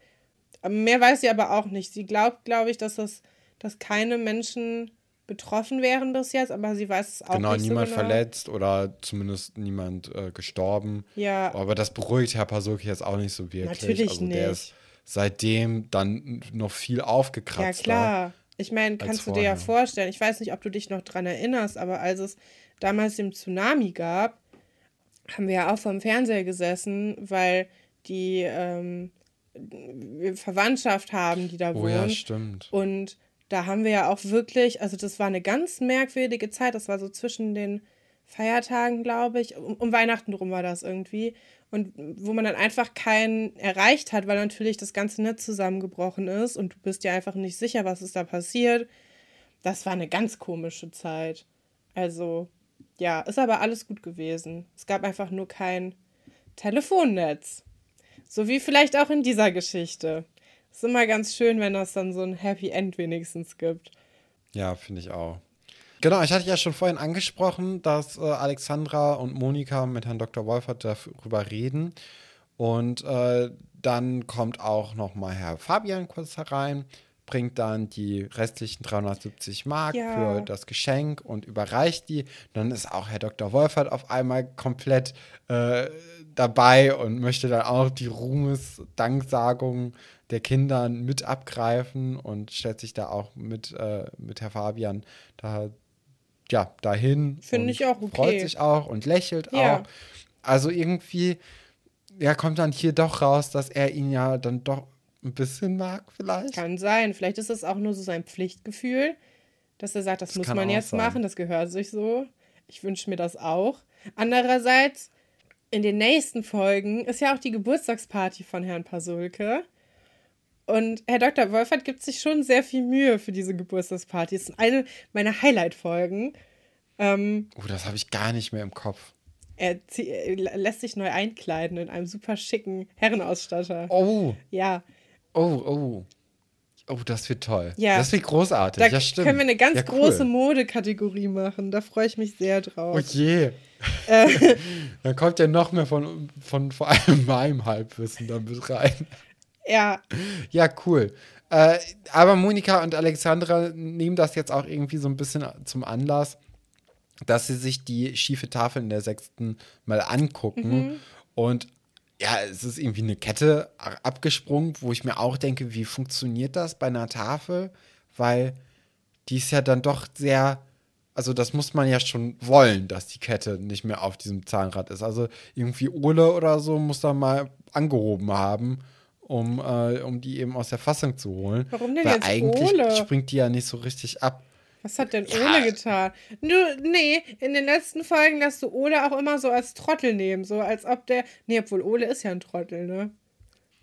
S2: Mehr weiß sie aber auch nicht. Sie glaubt, glaube ich, dass, das, dass keine Menschen betroffen wären bis jetzt, aber sie weiß es auch
S1: Genau,
S2: nicht
S1: niemand
S2: so genau.
S1: verletzt oder zumindest niemand äh, gestorben.
S2: Ja,
S1: Aber das beruhigt Herr Pasulke jetzt auch nicht so wirklich.
S2: Natürlich
S1: also der
S2: nicht.
S1: ist seitdem dann noch viel
S2: ja
S1: aufgekratzt.
S2: klar. Ich meine, kannst du dir ja vorstellen, ich weiß nicht, ob du dich noch dran erinnerst, aber als es damals den Tsunami gab, haben wir ja auch vorm Fernseher gesessen, weil die ähm, Verwandtschaft haben, die da
S1: Oh ja,
S2: wohnt.
S1: stimmt.
S2: Und da haben wir ja auch wirklich, also das war eine ganz merkwürdige Zeit. Das war so zwischen den Feiertagen, glaube ich. Um, um Weihnachten rum war das irgendwie. Und wo man dann einfach keinen erreicht hat, weil natürlich das ganze Netz zusammengebrochen ist und du bist dir einfach nicht sicher, was ist da passiert. Das war eine ganz komische Zeit. Also, ja, ist aber alles gut gewesen. Es gab einfach nur kein Telefonnetz. So wie vielleicht auch in dieser Geschichte. Ist immer ganz schön, wenn das dann so ein Happy End wenigstens gibt.
S1: Ja, finde ich auch. Genau, ich hatte ja schon vorhin angesprochen, dass äh, Alexandra und Monika mit Herrn Dr. Wolfert darüber reden. Und äh, dann kommt auch noch mal Herr Fabian kurz herein, bringt dann die restlichen 370 Mark
S2: Ja.
S1: für das Geschenk und überreicht die. Dann ist auch Herr Dr. Wolfert auf einmal komplett äh, dabei und möchte dann auch die Ruhmes-Danksagung der Kindern mit abgreifen und stellt sich da auch mit, äh, mit Herr Fabian da ja, dahin.
S2: Finde ich auch okay.
S1: Freut sich auch und lächelt
S2: Ja.
S1: auch. Also irgendwie, ja, kommt dann hier doch raus, dass er ihn ja dann doch ein bisschen mag, vielleicht.
S2: Kann sein. Vielleicht ist es auch nur so sein Pflichtgefühl, dass er sagt, das,
S1: Das
S2: muss man jetzt
S1: sein.
S2: machen, das gehört sich so. Ich wünsche mir das auch. Andererseits, in den nächsten Folgen ist ja auch die Geburtstagsparty von Herrn Pasulke. Und Herr Dr. Wolfert gibt sich schon sehr viel Mühe für diese Geburtstagsparty. Es ist eine meiner Highlight-Folgen. Ähm,
S1: Oh, das habe ich gar nicht mehr im Kopf.
S2: er, er lässt sich neu einkleiden in einem super schicken Herrenausstatter.
S1: Oh,
S2: Ja,
S1: oh, oh. Oh, das wird toll.
S2: Ja.
S1: Das wird großartig.
S2: da
S1: ja, stimmt.
S2: können wir eine ganz
S1: ja, cool.
S2: große Modekategorie machen. Da freue ich mich sehr drauf.
S1: Oh je.
S2: Äh. [laughs]
S1: Dann kommt ja noch mehr von, von vor allem [laughs] meinem Halbwissen da mit rein.
S2: Ja,
S1: Ja, cool. Äh, aber Monika und Alexandra nehmen das jetzt auch irgendwie so ein bisschen zum Anlass, dass sie sich die schiefe Tafel in der sechsten mal angucken. Und ja, es ist irgendwie eine Kette abgesprungen, wo ich mir auch denke, wie funktioniert das bei einer Tafel? Weil die ist ja dann doch sehr, also das muss man ja schon wollen, dass die Kette nicht mehr auf diesem Zahnrad ist. Also irgendwie Ole oder so muss da mal angehoben haben, um, äh, um die eben aus der Fassung zu holen.
S2: Warum denn
S1: Weil
S2: jetzt
S1: eigentlich
S2: Ole?
S1: springt die ja nicht so richtig ab.
S2: Was hat denn
S1: Ja.
S2: Ole getan? Du, nee, in den letzten Folgen lässt du Ole auch immer so als Trottel nehmen. So als ob der. Nee, obwohl Ole ist ja ein Trottel, ne?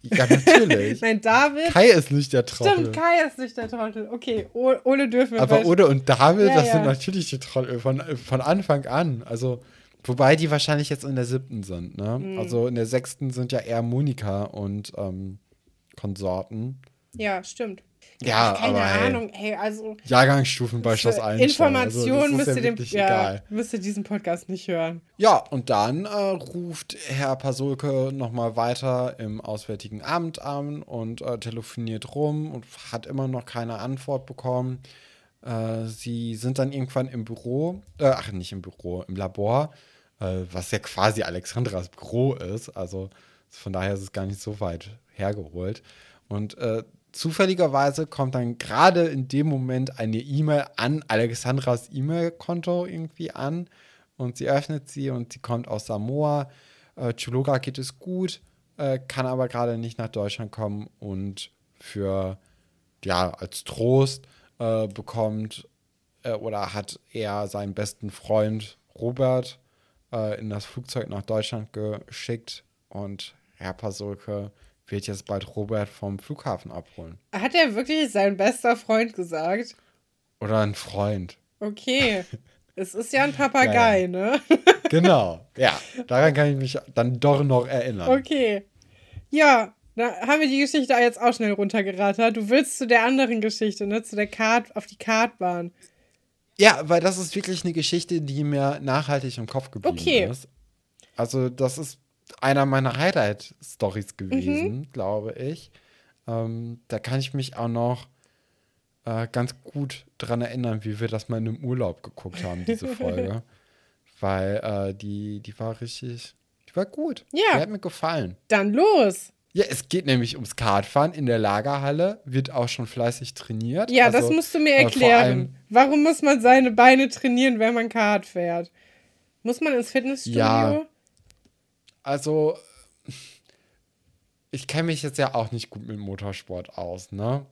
S1: Ja, natürlich. [laughs]
S2: Nein, David.
S1: Kai ist nicht der Trottel.
S2: Stimmt, Kai ist nicht der Trottel. Okay, O- Ole dürfen wir
S1: Aber Ole und David,
S2: Ja,
S1: das
S2: ja.
S1: sind natürlich die Trottel von, von Anfang an. Also, wobei die wahrscheinlich jetzt in der siebten sind, ne?
S2: Mhm.
S1: Also in der sechsten sind ja eher Monika und ähm, Konsorten.
S2: Ja, stimmt.
S1: Ja,
S2: Keine
S1: aber
S2: Ahnung, hey, also.
S1: Jahrgangsstufen bei Schloss Einstein.
S2: Informationen
S1: also,
S2: müsst ihr
S1: ja
S2: dem, ja, müsst ihr diesen Podcast nicht hören.
S1: Ja, und dann äh, ruft Herr Pasulke nochmal weiter im Auswärtigen Amt an und äh, telefoniert rum und hat immer noch keine Antwort bekommen. Äh, sie sind dann irgendwann im Büro, äh, ach nicht im Büro, im Labor, äh, was ja quasi Alexandras Büro ist. Also von daher ist es gar nicht so weit hergeholt. Und äh, zufälligerweise kommt dann gerade in dem Moment eine E-Mail an Alexandras E-Mail-Konto irgendwie an und sie öffnet sie und sie kommt aus Samoa. Äh, Chuluga geht es gut, äh, kann aber gerade nicht nach Deutschland kommen und für, ja, als Trost äh, bekommt äh, oder hat er seinen besten Freund Robert äh, in das Flugzeug nach Deutschland geschickt und Herr Pasulke wird jetzt bald Robert vom Flughafen abholen.
S2: Hat er wirklich sein bester Freund gesagt?
S1: Oder ein Freund.
S2: Okay. [laughs] es ist ja ein Papagei, ne? [laughs]
S1: Genau, ja. Daran kann ich mich dann doch noch erinnern.
S2: Okay. Ja, da haben wir die Geschichte jetzt auch schnell runtergerattert. Du willst zu der anderen Geschichte, ne? Zu der Kart, auf die Kartbahn.
S1: Ja, weil das ist wirklich eine Geschichte, die mir nachhaltig im Kopf geblieben
S2: Okay.
S1: ist. Also, das ist einer meiner Highlight-Stories gewesen, glaube ich. Ähm, da kann ich mich auch noch äh, ganz gut dran erinnern, wie wir das mal in einem Urlaub geguckt haben, diese [laughs] Folge. weil äh, die, die war richtig, die war gut.
S2: Ja.
S1: Die hat mir gefallen.
S2: Dann los.
S1: Ja, es geht nämlich ums Kartfahren in der Lagerhalle, wird auch schon fleißig trainiert.
S2: Ja,
S1: Also,
S2: das musst du mir
S1: äh,
S2: erklären.
S1: allem-
S2: Warum muss man seine Beine trainieren, wenn man Kart fährt? Muss man ins Fitnessstudio?
S1: Ja. Also, [laughs] ich kenne mich jetzt ja auch nicht gut mit Motorsport aus, ne?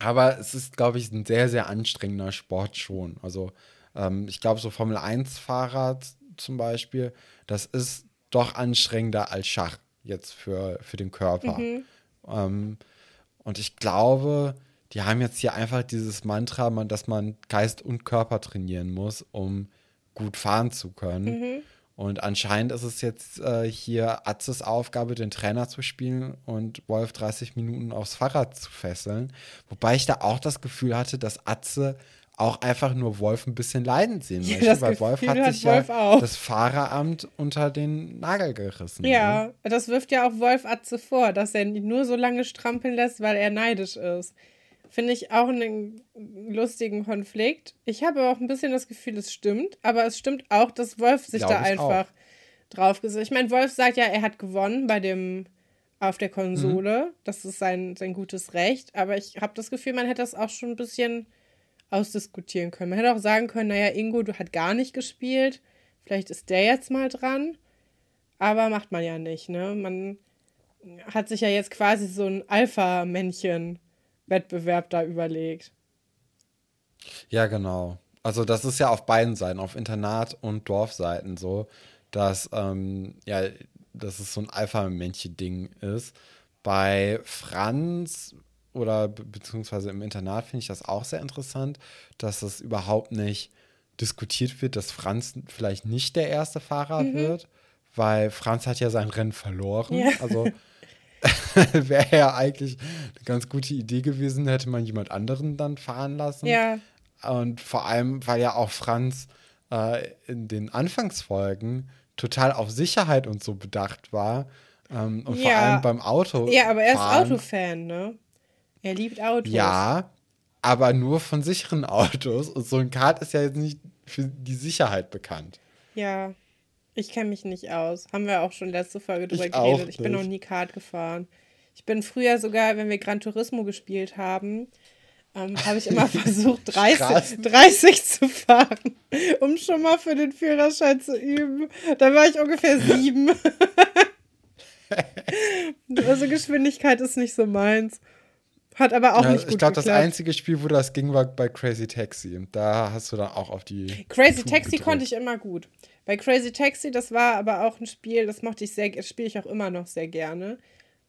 S1: Aber es ist, glaube ich, ein sehr, sehr anstrengender Sport schon. Also ähm, ich glaube, so Formel 1-Fahrrad zum Beispiel, das ist doch anstrengender als Schach jetzt für, für den Körper. Mhm. Ähm, und ich glaube, die haben jetzt hier einfach dieses Mantra, dass man Geist und Körper trainieren muss, um gut fahren zu können. Mhm. Und anscheinend ist es jetzt äh, hier Atzes Aufgabe, den Trainer zu spielen und Wolf 30 Minuten aufs Fahrrad zu fesseln. Wobei ich da auch das Gefühl hatte, dass Atze auch einfach nur Wolf ein bisschen leiden sehen [laughs] möchte, ja, weil Wolf hat, hat sich Wolf ja auch. das Fahreramt unter den Nagel gerissen.
S2: Ja, ne? das wirft ja auch Wolf Atze vor, dass er ihn nur so lange strampeln lässt, weil er neidisch ist. Finde ich auch einen lustigen Konflikt. Ich habe auch ein bisschen das Gefühl, es stimmt, aber es stimmt auch, dass Wolf sich Glaub da einfach auch. drauf gesetzt. Ich meine, Wolf sagt ja, er hat gewonnen bei dem auf der Konsole. Mhm. Das ist sein, sein gutes Recht, aber ich habe das Gefühl, man hätte das auch schon ein bisschen ausdiskutieren können. Man hätte auch sagen können, naja, Ingo, du hast gar nicht gespielt. Vielleicht ist der jetzt mal dran. Aber macht man ja nicht, ne? Man hat sich ja jetzt quasi so ein Alpha-Männchen-Wettbewerb da überlegt.
S1: Ja, genau. Also das ist ja auf beiden Seiten, auf Internat- und Dorfseiten so, dass, ähm, ja, dass es so ein Alpha-Männchen-Ding ist. Bei Franz oder be beziehungsweise im Internat finde ich das auch sehr interessant, dass es überhaupt nicht diskutiert wird, dass Franz vielleicht nicht der erste Fahrer mhm. wird, weil Franz hat ja sein Rennen verloren. Ja. Also [laughs] [laughs] wäre ja eigentlich eine ganz gute Idee gewesen, hätte man jemand anderen dann fahren lassen. Ja. Und vor allem, weil ja auch Franz äh, in den Anfangsfolgen total auf Sicherheit und so bedacht war. Ähm, und ja. vor allem beim Auto.
S2: Ja, aber er ist Autofan, ne? Er liebt Autos.
S1: Ja, aber nur von sicheren [laughs] Autos. Und so ein Kart ist ja jetzt nicht für die Sicherheit bekannt.
S2: Ja, ich kenne mich nicht aus. Haben wir auch schon letzte Folge drüber ich geredet. Ich bin noch nie Kart gefahren. Ich bin früher sogar, wenn wir Gran Turismo gespielt haben, ähm, habe ich immer [laughs] versucht, 30, 30 zu fahren, um schon mal für den Führerschein zu üben. Da war ich ungefähr sieben. [laughs] also Geschwindigkeit ist nicht so meins. Hat aber auch ja, nicht gut
S1: Ich glaube, das einzige Spiel, wo das ging, war bei Crazy Taxi. Und da hast du dann auch auf die.
S2: Crazy Taxi gedrückt. konnte ich immer gut. Bei Crazy Taxi, das war aber auch ein Spiel, das mochte ich sehr, das spiele ich auch immer noch sehr gerne.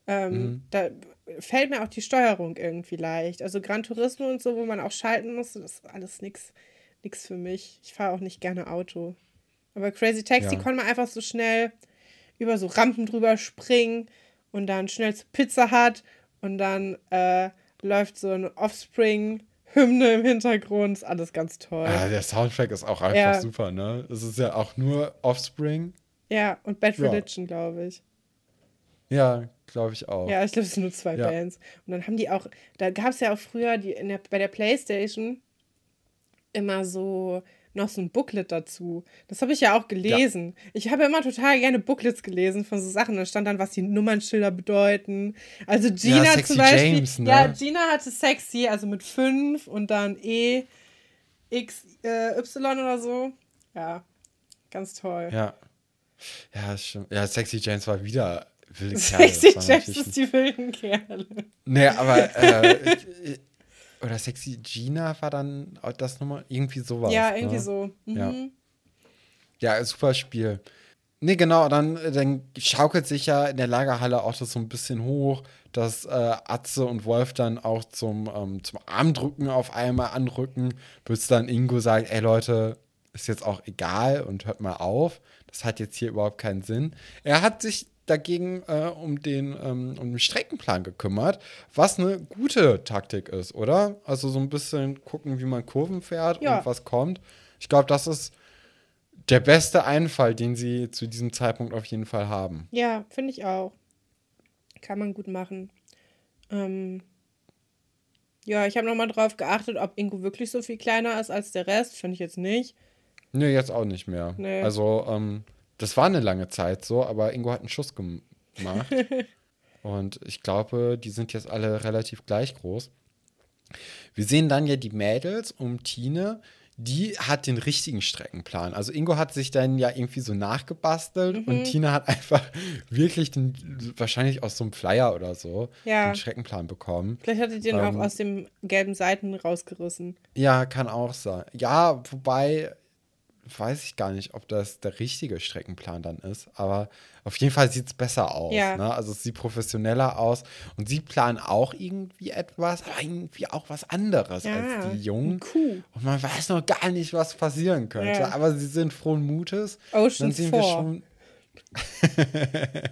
S2: Ähm, mhm. Da fällt mir auch die Steuerung irgendwie leicht. Also Gran Turismo und so, wo man auch schalten muss, das ist alles nix, nix für mich. Ich fahre auch nicht gerne Auto. Aber Crazy Taxi ja. konnte man einfach so schnell über so Rampen drüber springen und dann schnell zu Pizza hat und dann äh, läuft so ein Offspring. Hymne im Hintergrund, ist alles ganz toll.
S1: Ja, der Soundtrack ist auch einfach ja. super, ne? Es ist ja auch nur Offspring.
S2: Ja, und Bad Religion, ja. glaube ich.
S1: Ja, glaube ich auch.
S2: Ja, ich glaube, es sind nur zwei ja. Bands. Und dann haben die auch, da gab es ja auch früher die, der, bei der Playstation immer so noch so ein Booklet dazu. Das habe ich ja auch gelesen. Ja. Ich habe immer total gerne Booklets gelesen von so Sachen. Da stand dann, was die Nummernschilder bedeuten. Also Gina ja, zum Beispiel. James, ne? Ja, Gina hatte sexy, also mit 5 und dann E, X, äh, Y oder so. Ja, ganz toll.
S1: Ja. Ja, stimmt. Ja, Sexy James war wieder wilde [laughs]
S2: Kerle. Sexy James ist die wilden Kerle.
S1: Nee, aber äh, [laughs] Oder Sexy Gina war dann das nochmal irgendwie sowas.
S2: Ja, irgendwie ne? so. Mhm.
S1: Ja. ja, super Spiel. Nee, genau, dann, dann schaukelt sich ja in der Lagerhalle auch das so ein bisschen hoch, dass äh, Atze und Wolf dann auch zum, ähm, zum Armdrücken auf einmal anrücken, bis dann Ingo sagt, ey Leute, ist jetzt auch egal und hört mal auf. Das hat jetzt hier überhaupt keinen Sinn. Er hat sich dagegen äh, um, den, ähm, um den Streckenplan gekümmert, was eine gute Taktik ist, oder? Also so ein bisschen gucken, wie man Kurven fährt ja. und was kommt. Ich glaube, das ist der beste Einfall, den sie zu diesem Zeitpunkt auf jeden Fall haben.
S2: Ja, finde ich auch. Kann man gut machen. Ähm ja, ich habe nochmal drauf geachtet, ob Ingo wirklich so viel kleiner ist als der Rest. Finde ich jetzt nicht.
S1: Nee, jetzt auch nicht mehr. Nee. Also, ähm, das war eine lange Zeit so, aber Ingo hat einen Schuss gemacht. [laughs] und ich glaube, die sind jetzt alle relativ gleich groß. Wir sehen dann ja die Mädels um Tine, die hat den richtigen Streckenplan. Also Ingo hat sich dann ja irgendwie so nachgebastelt
S2: Mhm.
S1: und Tina hat einfach wirklich den, wahrscheinlich aus so einem Flyer oder so,
S2: Ja.
S1: den Streckenplan bekommen.
S2: Vielleicht hat ihr den
S1: Ähm.
S2: auch aus dem gelben Seiten rausgerissen.
S1: Ja, kann auch sein. Ja, wobei weiß ich gar nicht, ob das der richtige Streckenplan dann ist, aber auf jeden Fall sieht es besser aus.
S2: Ja.
S1: Ne? Also es sieht professioneller aus und sie planen auch irgendwie etwas, aber irgendwie auch was anderes
S2: Ja,
S1: als die Jungen.
S2: Kuh.
S1: Und man weiß noch gar nicht, was passieren könnte,
S2: Ja.
S1: aber sie sind frohen Mutes. dann
S2: Oceans
S1: sehen wir
S2: 4.
S1: schon. [laughs]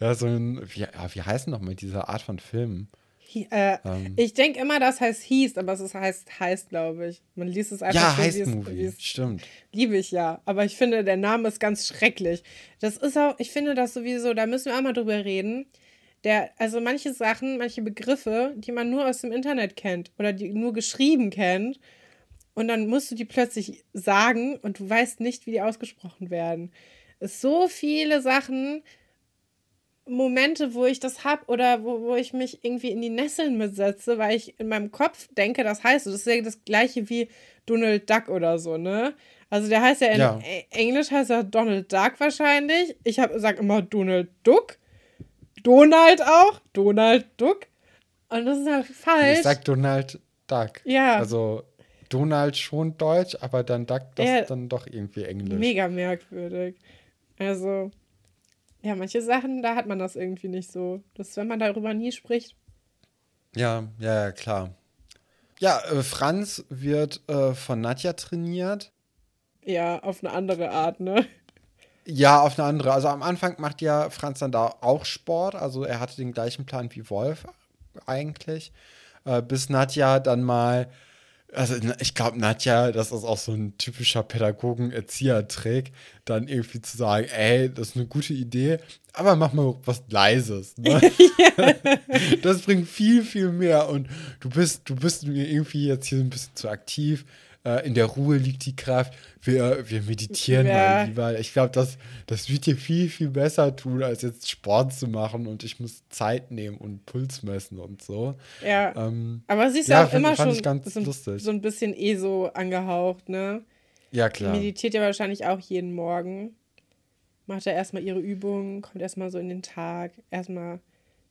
S1: ja, so ein, wie, ja, wie heißen noch mal diese Art von Filmen?
S2: Äh,
S1: Ähm.
S2: ich denke immer, das heißt hieß, aber es ist, heißt heißt, glaube ich. Man liest es einfach
S1: Ja,
S2: so, wie
S1: heißt Movie,
S2: es
S1: stimmt.
S2: Liebe ich ja. Aber ich finde, der Name ist ganz schrecklich. Das ist auch, ich finde das sowieso, da müssen wir auch mal drüber reden. Der, also manche Sachen, manche Begriffe, die man nur aus dem Internet kennt oder die nur geschrieben kennt. Und dann musst du die plötzlich sagen und du weißt nicht, wie die ausgesprochen werden. Es so viele Sachen, Momente, wo ich das hab oder wo, wo ich mich irgendwie in die Nesseln mitsetze, weil ich in meinem Kopf denke, das heißt so. Das ist ja das gleiche wie Donald Duck oder so, ne? Also der heißt ja in
S1: Ja.
S2: E- Englisch heißt er Donald Duck wahrscheinlich. Ich hab, sag immer Donald Duck. Donald auch. Donald Duck. Und das ist halt falsch.
S1: Ich sag Donald Duck.
S2: Ja.
S1: Also Donald schon Deutsch, aber dann Duck, das
S2: Ja.
S1: ist dann doch irgendwie Englisch.
S2: Mega merkwürdig. Also, ja, manche Sachen, da hat man das irgendwie nicht so. Das, wenn man darüber nie spricht.
S1: Ja, ja, ja, klar. Ja, äh, Franz wird äh, von Nadja trainiert.
S2: Ja, auf eine andere Art, ne?
S1: Ja, auf eine andere. Also am Anfang macht ja Franz dann da auch Sport. Also er hatte den gleichen Plan wie Wolf eigentlich. Äh, bis Nadja dann mal, also ich glaube, Nadja, das ist auch so ein typischer Pädagogen-Erzieher-Trick, dann irgendwie zu sagen, ey, das ist eine gute Idee, aber mach mal was Leises. Ne? [laughs] das bringt viel, viel mehr. Und du bist, du bist mir irgendwie jetzt hier ein bisschen zu aktiv. Äh, in der Ruhe liegt die Kraft. Wir, wir meditieren
S2: Ja.
S1: mal lieber. Ich glaube, das, das wird dir viel, viel besser tun, als jetzt Sport zu machen und ich muss Zeit nehmen und Puls messen und so.
S2: Ja.
S1: Ähm,
S2: Aber sie ist
S1: ja,
S2: auch immer schon so, so ein bisschen eh so angehaucht, ne?
S1: ja,
S2: Die
S1: klar.
S2: meditiert ja wahrscheinlich auch jeden Morgen. Macht ja erstmal ihre Übungen, kommt erstmal so in den Tag, erstmal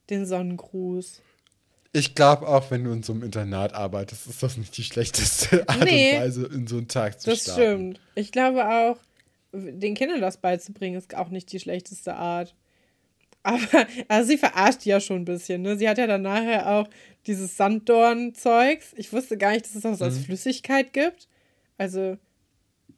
S2: den Sonnengruß.
S1: Ich glaube auch, wenn du in so einem Internat arbeitest, ist das nicht die schlechteste Art
S2: Nee.
S1: und Weise, in so einen Tag zu
S2: Das
S1: starten.
S2: stimmt. Ich glaube auch, den Kindern das beizubringen, ist auch nicht die schlechteste Art. Aber, also sie verarscht ja schon ein bisschen, ne? Sie hat ja dann nachher auch dieses Sanddorn-Zeugs. Ich wusste gar nicht, dass es das
S1: Mhm.
S2: als Flüssigkeit gibt. Also,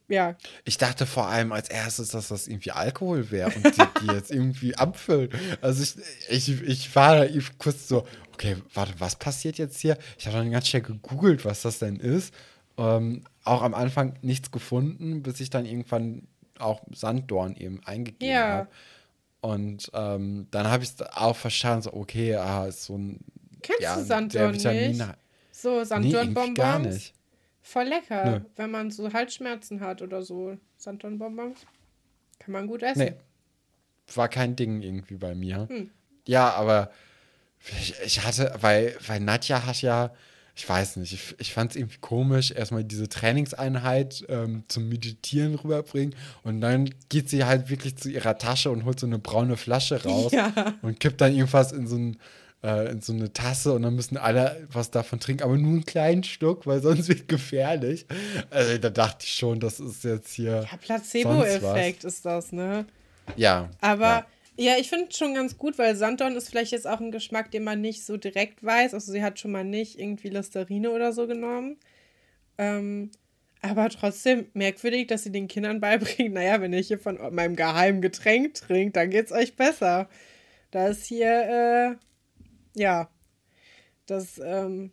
S2: ja.
S1: Ich dachte vor allem als erstes, dass das irgendwie Alkohol wäre und die, die [laughs] jetzt irgendwie abfüllen. Also ich, ich, ich war da kurz so, okay, warte, was passiert jetzt hier? Ich habe dann ganz schnell gegoogelt, was das denn ist. Ähm, auch am Anfang nichts gefunden, bis ich dann irgendwann auch Sanddorn eben eingegeben
S2: Ja.
S1: habe. Und ähm, dann habe ich es auch verstanden, so, okay, ah, ist so ein
S2: Kennst
S1: ja,
S2: du Sanddorn nicht? So
S1: Nee,
S2: Sanddornbonbons.
S1: gar nicht.
S2: Voll lecker,
S1: Nö.
S2: wenn man so Halsschmerzen hat oder so. Sanddornbonbons. Kann man gut essen.
S1: Nee. War kein Ding irgendwie bei mir.
S2: Hm.
S1: Ja, aber ich, ich hatte, weil, weil Nadja hat ja, ich weiß nicht, ich, ich fand es irgendwie komisch, erstmal diese Trainingseinheit ähm, zum Meditieren rüberbringen und dann geht sie halt wirklich zu ihrer Tasche und holt so eine braune Flasche raus
S2: Ja.
S1: und kippt dann irgendwas in so ein äh, in so eine Tasse und dann müssen alle was davon trinken, aber nur einen kleinen Schluck, weil sonst wird gefährlich. Also da dachte ich schon, das ist jetzt hier.
S2: Ja, Placebo-Effekt ist das, ne?
S1: Ja.
S2: Aber
S1: ja.
S2: Ja, ich finde es schon ganz gut, weil Sanddorn ist vielleicht jetzt auch ein Geschmack, den man nicht so direkt weiß. Also sie hat schon mal nicht irgendwie Listerine oder so genommen. Ähm, aber trotzdem merkwürdig, dass sie den Kindern beibringt, [laughs] naja, wenn ihr hier von meinem geheimen Getränk trinkt, dann geht's euch besser. Da ist hier, äh, ja, das, ähm,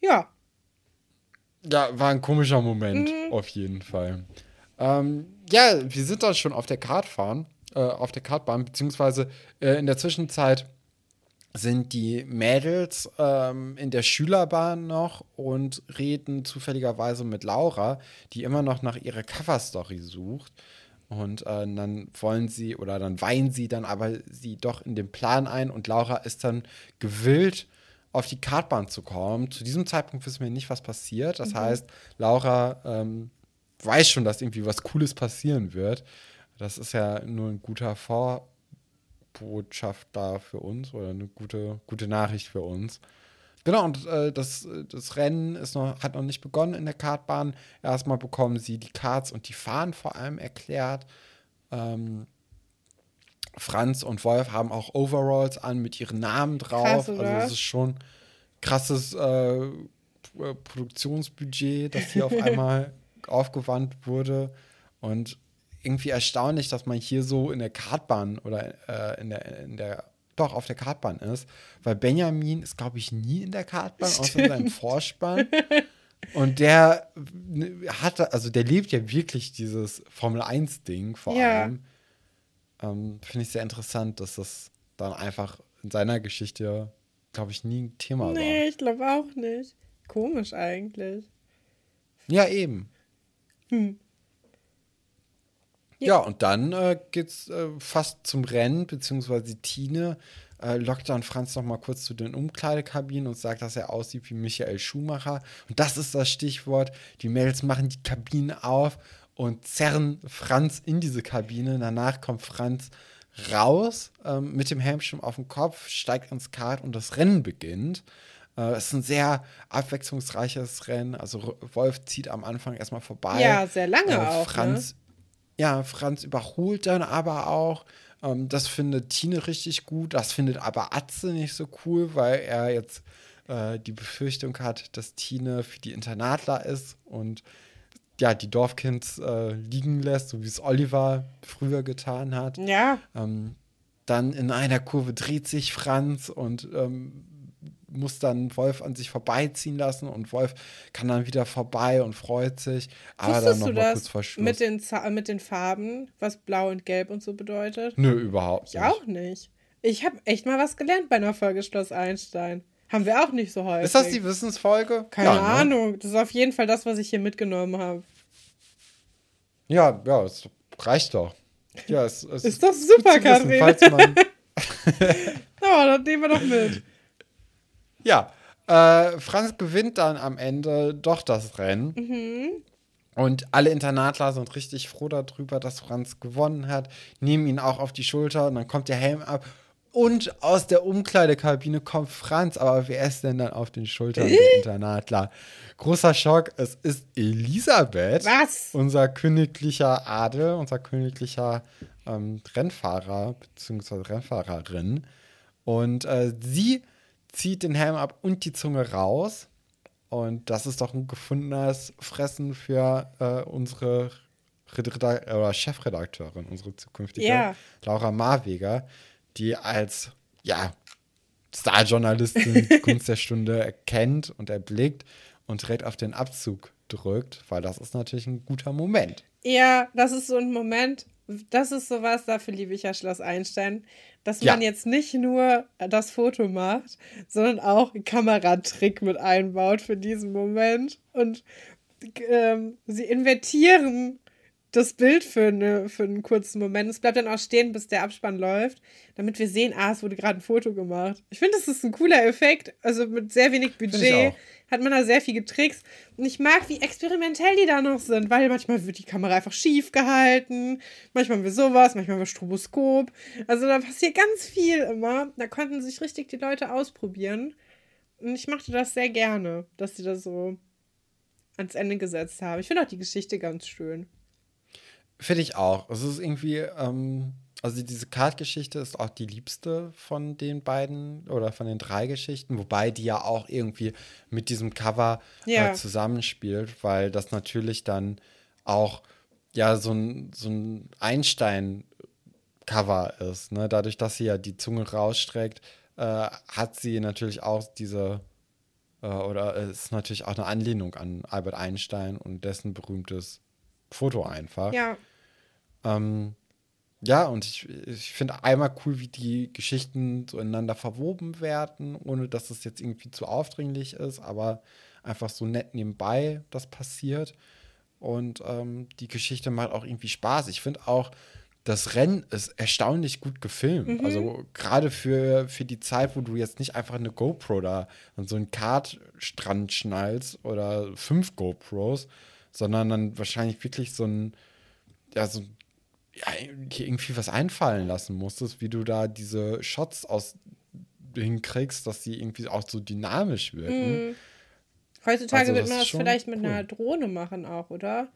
S2: ja,
S1: Ja, war ein komischer Moment,
S2: Mhm.
S1: auf jeden Fall. Ähm, ja, wir sind da schon auf der Kartfahren, äh, auf der Kartbahn, beziehungsweise äh, in der Zwischenzeit sind die Mädels ähm, in der Schülerbahn noch und reden zufälligerweise mit Laura, die immer noch nach ihrer Coverstory sucht. Und äh, dann wollen sie oder dann weihen sie dann aber sie doch in den Plan ein und Laura ist dann gewillt, auf die Kartbahn zu kommen. Zu diesem Zeitpunkt wissen wir nicht, was passiert. Das mhm. heißt, Laura ähm, weiß schon, dass irgendwie was Cooles passieren wird. Das ist ja nur ein guter Vorbotschafter für uns oder eine gute, gute Nachricht für uns. Genau, und äh, das, das Rennen ist noch, hat noch nicht begonnen in der Kartbahn. Erstmal bekommen sie die Karts und die Fahnen vor allem erklärt. Ähm, Franz und Wolf haben auch Overalls an mit ihren Namen drauf. Krass, also das ist schon krasses äh, Produktionsbudget, das hier auf [laughs] einmal aufgewandt wurde. Und irgendwie erstaunlich, dass man hier so in der Kartbahn oder äh, in, der, in der, doch auf der Kartbahn ist. Weil Benjamin ist, glaube ich, nie in der Kartbahn, Stimmt. außer in seinem Vorspann. Und der hatte, also der lebt ja wirklich dieses Formel 1-Ding vor ja. allem. Ähm, Finde ich sehr interessant, dass das dann einfach in seiner Geschichte, glaube ich, nie ein Thema nee, war.
S2: Nee, ich glaube auch nicht. Komisch eigentlich.
S1: Ja, eben. Hm. Ja. ja, und dann äh, geht's äh, fast zum Rennen, beziehungsweise Tine äh, lockt dann Franz noch mal kurz zu den Umkleidekabinen und sagt, dass er aussieht wie Michael Schumacher. Und das ist das Stichwort. Die Mädels machen die Kabinen auf und zerren Franz in diese Kabine. Danach kommt Franz raus ähm, mit dem Helmschirm auf dem Kopf, steigt ins Kart und das Rennen beginnt. Äh, es ist ein sehr abwechslungsreiches Rennen. Also Wolf zieht am Anfang erstmal vorbei.
S2: Ja, sehr lange äh, auch.
S1: Ne? Franz,
S2: ne?
S1: Ja, Franz überholt dann aber auch. Ähm, das findet Tine richtig gut. Das findet aber Atze nicht so cool, weil er jetzt äh, die Befürchtung hat, dass Tine für die Internatler ist und ja, die Dorfkinds äh, liegen lässt, so wie es Oliver früher getan hat.
S2: Ja.
S1: Ähm, dann in einer Kurve dreht sich Franz und ähm, muss dann Wolf an sich vorbeiziehen lassen und Wolf kann dann wieder vorbei und freut sich. Aber Wusstest dann noch mal kurz vor Schluss.
S2: Mit den, mit den Farben, was blau und gelb und so bedeutet?
S1: Nö, überhaupt
S2: nicht. Ich auch nicht. Ich habe echt mal was gelernt bei einer Folge Schloss Einstein. Haben wir auch nicht so häufig.
S1: Ist das die Wissensfolge?
S2: Keine ja, ne? Ahnung. Das ist auf jeden Fall das, was ich hier mitgenommen habe.
S1: Ja, ja, es reicht doch. Ja, es, es
S2: ist doch super, Karin. Falls man [laughs] oh, das nehmen wir doch mit.
S1: Ja, äh, Franz gewinnt dann am Ende doch das Rennen. Mhm. Und alle Internatler sind richtig froh darüber, dass Franz gewonnen hat, nehmen ihn auch auf die Schulter und dann kommt der Helm ab und aus der Umkleidekabine kommt Franz, aber wer ist denn dann auf den Schultern der [laughs] Internatler? Großer Schock, es ist Elisabeth.
S2: Was?
S1: Unser königlicher Adel, unser königlicher ähm, Rennfahrer bzw. Rennfahrerin. Und äh, sie zieht den Helm ab und die Zunge raus. Und das ist doch ein gefundenes Fressen für äh, unsere Redakt oder Chefredakteurin, unsere zukünftige yeah. Laura Marweger die als ja, Starjournalistin [laughs] Kunst der Stunde erkennt und erblickt und direkt auf den Abzug drückt, weil das ist natürlich ein guter Moment.
S2: Ja, das ist so ein Moment, das ist sowas, dafür liebe ich ja Schloss Einstein, dass man ja. jetzt nicht nur das Foto macht, sondern auch einen Kameratrick mit einbaut für diesen Moment. Und ähm, sie invertieren das Bild für, eine, für einen kurzen Moment. Es bleibt dann auch stehen, bis der Abspann läuft, damit wir sehen, ah, es wurde gerade ein Foto gemacht. Ich finde, das ist ein cooler Effekt. Also mit sehr wenig Budget hat man da sehr viel getrickst. Und ich mag, wie experimentell die da noch sind, weil manchmal wird die Kamera einfach schief gehalten, manchmal haben wir sowas, manchmal haben wir Stroboskop. Also da passiert ganz viel immer. Da konnten sich richtig die Leute ausprobieren. Und ich machte das sehr gerne, dass sie das so ans Ende gesetzt haben. Ich finde auch die Geschichte ganz schön.
S1: Finde ich auch. Es ist irgendwie, ähm, also diese Kartgeschichte ist auch die liebste von den beiden oder von den drei Geschichten, wobei die ja auch irgendwie mit diesem Cover ja. äh, zusammenspielt, weil das natürlich dann auch ja so ein, so ein Einstein-Cover ist. Ne? Dadurch, dass sie ja die Zunge rausstreckt, äh, hat sie natürlich auch diese äh, oder ist natürlich auch eine Anlehnung an Albert Einstein und dessen berühmtes Foto einfach.
S2: Ja.
S1: Ähm, ja, und ich, ich finde einmal cool, wie die Geschichten so ineinander verwoben werden, ohne dass es jetzt irgendwie zu aufdringlich ist, aber einfach so nett nebenbei das passiert. Und ähm, die Geschichte macht auch irgendwie Spaß. Ich finde auch, das Rennen ist erstaunlich gut gefilmt. Also gerade für, für die Zeit, wo du jetzt nicht einfach eine GoPro da an so einen Kartstrand schnallst oder fünf GoPros, sondern dann wahrscheinlich wirklich so ein, ja, so ja, irgendwie was einfallen lassen musstest, wie du da diese Shots aus hinkriegst, dass die irgendwie auch so dynamisch wirken.
S2: Heutzutage
S1: Also,
S2: wird man das vielleicht mit
S1: cool.
S2: einer Drohne machen auch, oder?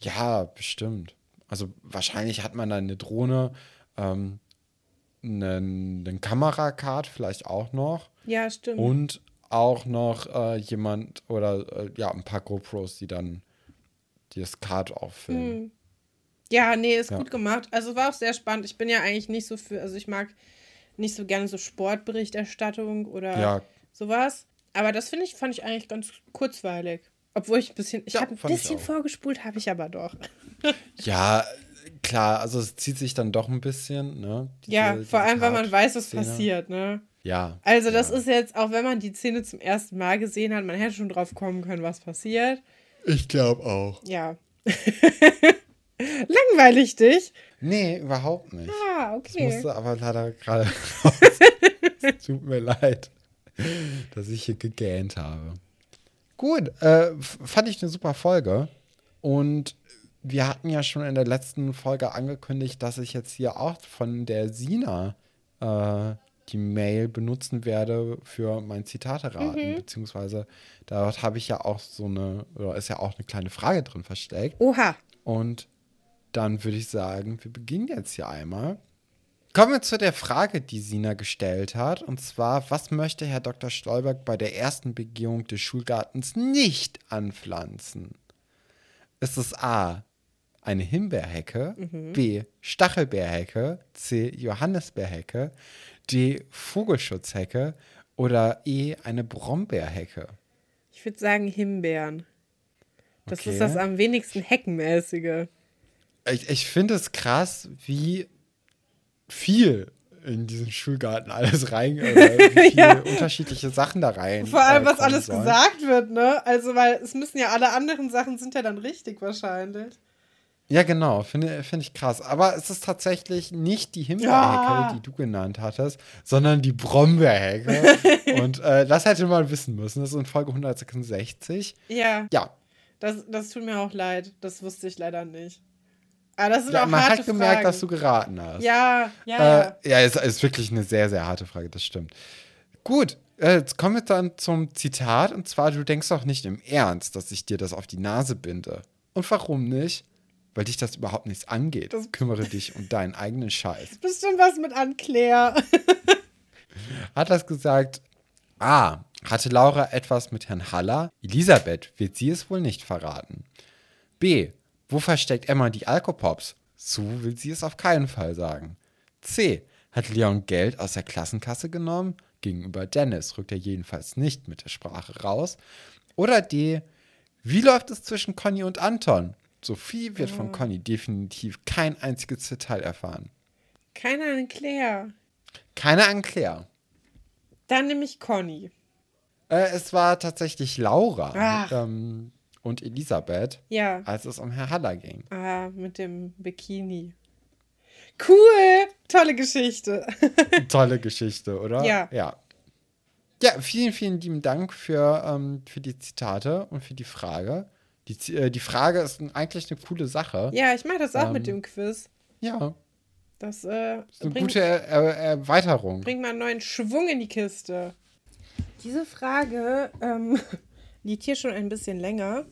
S1: Ja, bestimmt. Also wahrscheinlich hat man dann eine Drohne, ähm, einen, einen Kamerakart vielleicht auch noch
S2: Ja, stimmt.
S1: und auch noch äh, jemand oder äh, ja, ein paar GoPros, die dann die das Kart auch filmen.
S2: Ja, nee, ist
S1: Ja.
S2: gut gemacht. Also war auch sehr spannend. Ich bin ja eigentlich nicht so für, also ich mag nicht so gerne so Sportberichterstattung oder
S1: Ja.
S2: sowas. Aber das finde ich, fand ich eigentlich ganz kurzweilig. Obwohl ich ein bisschen, ich
S1: Ja,
S2: habe ein bisschen vorgespult, habe ich aber doch. [laughs]
S1: Ja, klar, also es zieht sich dann doch ein bisschen, ne? diese-
S2: ja, vor allem, weil man weiß, was passiert, ne?
S1: Ja.
S2: Also das
S1: ja.
S2: ist jetzt, auch wenn man die Szene zum ersten Mal gesehen hat, man hätte schon drauf kommen können, was passiert.
S1: Ich glaube auch.
S2: Ja. [laughs] Langweilig dich?
S1: Nee, überhaupt nicht.
S2: Ah,
S1: Ich
S2: okay.
S1: musste aber leider gerade raus. es [laughs] tut mir leid, dass ich hier gegähnt habe. Gut, äh, fand ich eine super Folge. Und wir hatten ja schon in der letzten Folge angekündigt, dass ich jetzt hier auch von der Sina äh, die Mail benutzen werde für mein Zitate-Raten. Beziehungsweise dort habe ich ja auch so eine, oder ist ja auch eine kleine Frage drin versteckt.
S2: Oha.
S1: Und dann würde ich sagen, wir beginnen jetzt hier einmal. Kommen wir zu der Frage, die Sina gestellt hat. Und zwar, was möchte Herr Dr. Stolberg bei der ersten Begehung des Schulgartens nicht anpflanzen? Ist es A, eine Himbeerhecke, B, Stachelbeerhecke, C, Johannisbeerhecke, D, Vogelschutzhecke oder E, eine Brombeerhecke?
S2: Ich würde sagen Himbeeren. Das
S1: Okay.
S2: ist das am wenigsten Heckenmäßige.
S1: Ich, ich finde es krass, wie viel in diesen Schulgarten alles rein, äh, wie [laughs] viele unterschiedliche Sachen da rein.
S2: Vor allem,
S1: äh,
S2: was alles
S1: sollen.
S2: gesagt wird, ne? Also, weil es müssen ja alle anderen Sachen sind ja dann richtig wahrscheinlich.
S1: Ja, genau, finde finde ich krass. Aber es ist tatsächlich nicht die Himbeerhecke,
S2: Ja.
S1: die du genannt hattest, sondern die Brombeerhecke. [laughs] Und äh, das hätte man wissen müssen. Das ist in Folge 166.
S2: Ja,
S1: Ja,
S2: das, das tut mir auch leid. Das wusste ich leider nicht. Aber das sind
S1: ja
S2: auch
S1: man
S2: harte
S1: hat gemerkt,
S2: Fragen.
S1: dass du geraten hast.
S2: Ja, ja, ja.
S1: Äh, ja, es ist wirklich eine sehr, sehr harte Frage, das stimmt. Gut, äh, jetzt kommen wir dann zum Zitat. Und zwar, du denkst doch nicht im Ernst, dass ich dir das auf die Nase binde. Und warum nicht? Weil dich das überhaupt nichts angeht.
S2: Das-
S1: Kümmere dich um deinen eigenen Scheiß. [laughs]
S2: Bestimmt was mit Anclair. [laughs]
S1: Hat das gesagt, A, hatte Laura etwas mit Herrn Haller? Elisabeth wird sie es wohl nicht verraten. B, wo versteckt Emma die Alkopops? Sue will sie es auf keinen Fall sagen. C, hat Leon Geld aus der Klassenkasse genommen? Gegenüber Dennis rückt er jedenfalls nicht mit der Sprache raus. Oder D, wie läuft es zwischen Conny und Anton? Sophie wird von Conny definitiv kein einziges Detail erfahren.
S2: Keine Anclair.
S1: Keine Anklärer.
S2: Dann nehme ich Conny.
S1: Äh, es war tatsächlich Laura ähm, und Elisabeth,
S2: Ja.
S1: als es um Herr Haller ging.
S2: Ah, mit dem Bikini. Cool! Tolle Geschichte. [laughs]
S1: Tolle Geschichte, oder?
S2: Ja.
S1: Ja, ja vielen, vielen lieben Dank für, ähm, für die Zitate und für die Frage. Die, äh, die Frage ist eigentlich eine coole Sache.
S2: Ja, ich mache das auch
S1: Ähm,
S2: mit dem Quiz.
S1: Ja,
S2: Das äh,
S1: ist eine
S2: bringt,
S1: gute er Erweiterung.
S2: bringt mal einen neuen Schwung in die Kiste. Diese Frage ähm, [laughs] liegt hier schon ein bisschen länger.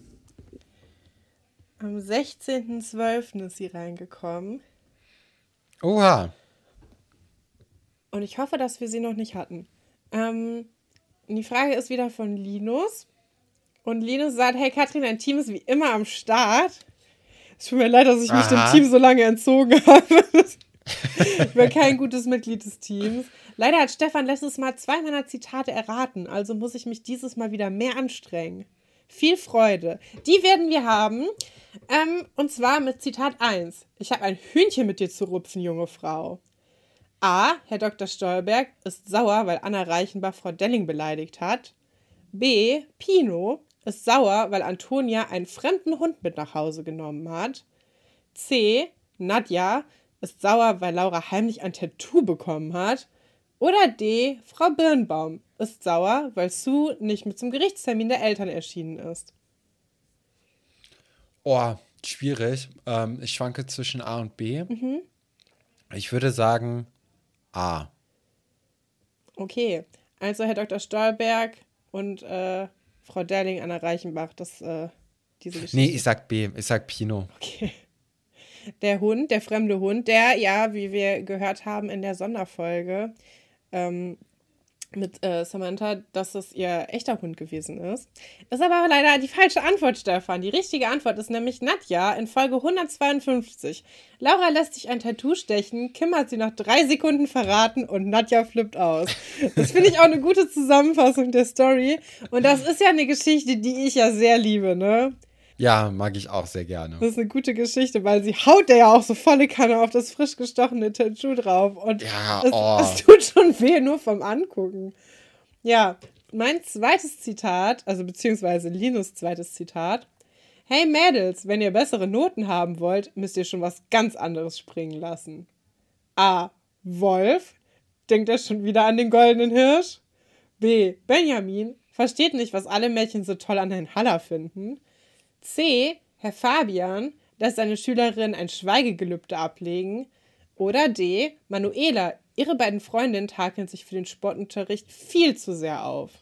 S2: Am 16.12. ist sie reingekommen.
S1: Oha.
S2: Und ich hoffe, dass wir sie noch nicht hatten. Ähm, die Frage ist wieder von Linus. Und Linus sagt, hey Katrin, dein Team ist wie immer am Start. Es tut mir leid, dass ich mich dem
S1: Aha.
S2: Team so lange entzogen [laughs] habe. ich bin kein gutes Mitglied des Teams. Leider hat Stefan letztes Mal zwei meiner Zitate erraten, also muss ich mich dieses Mal wieder mehr anstrengen. Viel Freude. Die werden wir haben. Ähm, und zwar mit Zitat 1. Ich habe ein Hühnchen mit dir zu rupfen, junge Frau. A. Herr Dr. Stolberg ist sauer, weil Anna Reichenbach Frau Delling beleidigt hat. B. Pino ist sauer, weil Antonia einen fremden Hund mit nach Hause genommen hat. C. Nadja ist sauer, weil Laura heimlich ein Tattoo bekommen hat. Oder D. Frau Birnbaum ist sauer, weil Sue nicht mit zum Gerichtstermin der Eltern erschienen ist.
S1: Oh, schwierig. Ähm, ich schwanke zwischen A und B. Ich würde sagen A.
S2: Okay, also Herr Dr. Stolberg und äh, Frau Derling, Anna Reichenbach, das, äh, diese Geschichte.
S1: Nee, ich sag B. Ich sag Pino.
S2: Okay. Der Hund, der fremde Hund, der ja, wie wir gehört haben in der Sonderfolge ähm, mit äh, Samantha, dass es ihr echter Hund gewesen ist. Ist aber leider die falsche Antwort, Stefan. Die richtige Antwort ist nämlich Nadja in Folge 152. Laura lässt sich ein Tattoo stechen, Kim hat sie nach drei Sekunden verraten und Nadja flippt aus. Das finde ich auch eine gute Zusammenfassung der Story. Und das ist ja eine Geschichte, die ich ja sehr liebe, ne?
S1: Ja, mag ich auch sehr gerne.
S2: Das ist eine gute Geschichte, weil sie haut der ja auch so volle Kanne auf das frisch gestochene Tattoo drauf. Und
S1: Ja,
S2: es,
S1: oh.
S2: es tut schon weh, nur vom Angucken. Ja, mein zweites Zitat, also beziehungsweise Linus zweites Zitat. Hey Mädels, wenn ihr bessere Noten haben wollt, müsst ihr schon was ganz anderes springen lassen. A. Wolf. Denkt er schon wieder an den goldenen Hirsch? B. Benjamin. Versteht nicht, was alle Mädchen so toll an Herrn Haller finden. C. Herr Fabian lässt seine Schülerin ein Schweigegelübde ablegen. Oder D. Manuela, ihre beiden Freundinnen takeln sich für den Sportunterricht viel zu sehr auf.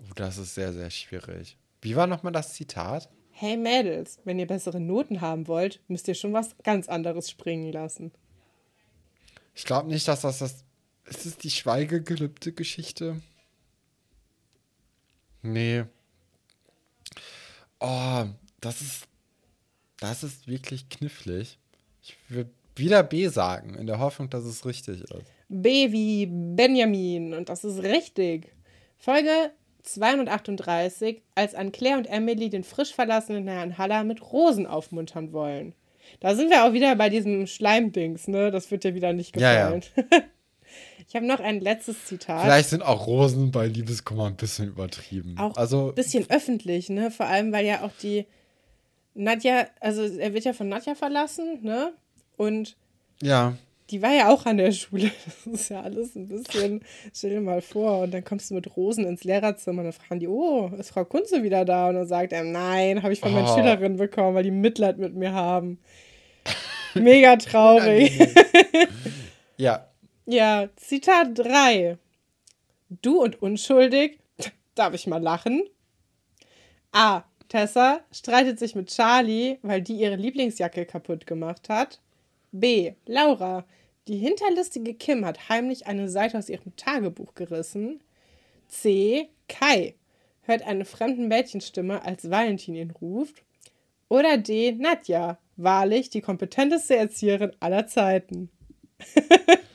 S1: Oh, das ist sehr, sehr schwierig. Wie war nochmal das Zitat?
S2: Hey Mädels, wenn ihr bessere Noten haben wollt, müsst ihr schon was ganz anderes springen lassen.
S1: Ich glaube nicht, dass das das. Ist es die Schweigegelübde Geschichte? Nee. Oh, das ist. Das ist wirklich knifflig. Ich würde wieder B sagen, in der Hoffnung, dass es richtig ist.
S2: B wie Benjamin und das ist richtig. Folge 238, als an Claire und Emily den frisch verlassenen Herrn Haller mit Rosen aufmuntern wollen. Da sind wir auch wieder bei diesem Schleimdings, ne? Das wird dir wieder nicht
S1: Ja, ja. [laughs]
S2: ich habe noch ein letztes Zitat.
S1: Vielleicht sind auch Rosen bei Liebeskummer ein bisschen übertrieben.
S2: auch
S1: also,
S2: ein bisschen öffentlich, ne? Vor allem, weil ja auch die Nadja, also er wird ja von Nadja verlassen, ne? Und
S1: ja.
S2: die war ja auch an der Schule. [laughs] Das ist ja alles ein bisschen, stell dir mal vor. Und dann kommst du mit Rosen ins Lehrerzimmer und dann fragen die, oh, ist Frau Kunze wieder da? Und dann sagt er, nein, habe ich von meinen
S1: Oh.
S2: Schülerinnen bekommen, weil die Mitleid mit mir haben. Mega [laughs] traurig. [laughs]
S1: Ja.
S2: Ja, Zitat 3. Du und unschuldig, darf ich mal lachen? A. Tessa streitet sich mit Charlie, weil die ihre Lieblingsjacke kaputt gemacht hat. B. Laura. Die hinterlistige Kim hat heimlich eine Seite aus ihrem Tagebuch gerissen. C. Kai hört eine fremden Mädchenstimme, als Valentin ihn ruft. Oder D. Nadja. Wahrlich die kompetenteste Erzieherin aller Zeiten. [laughs]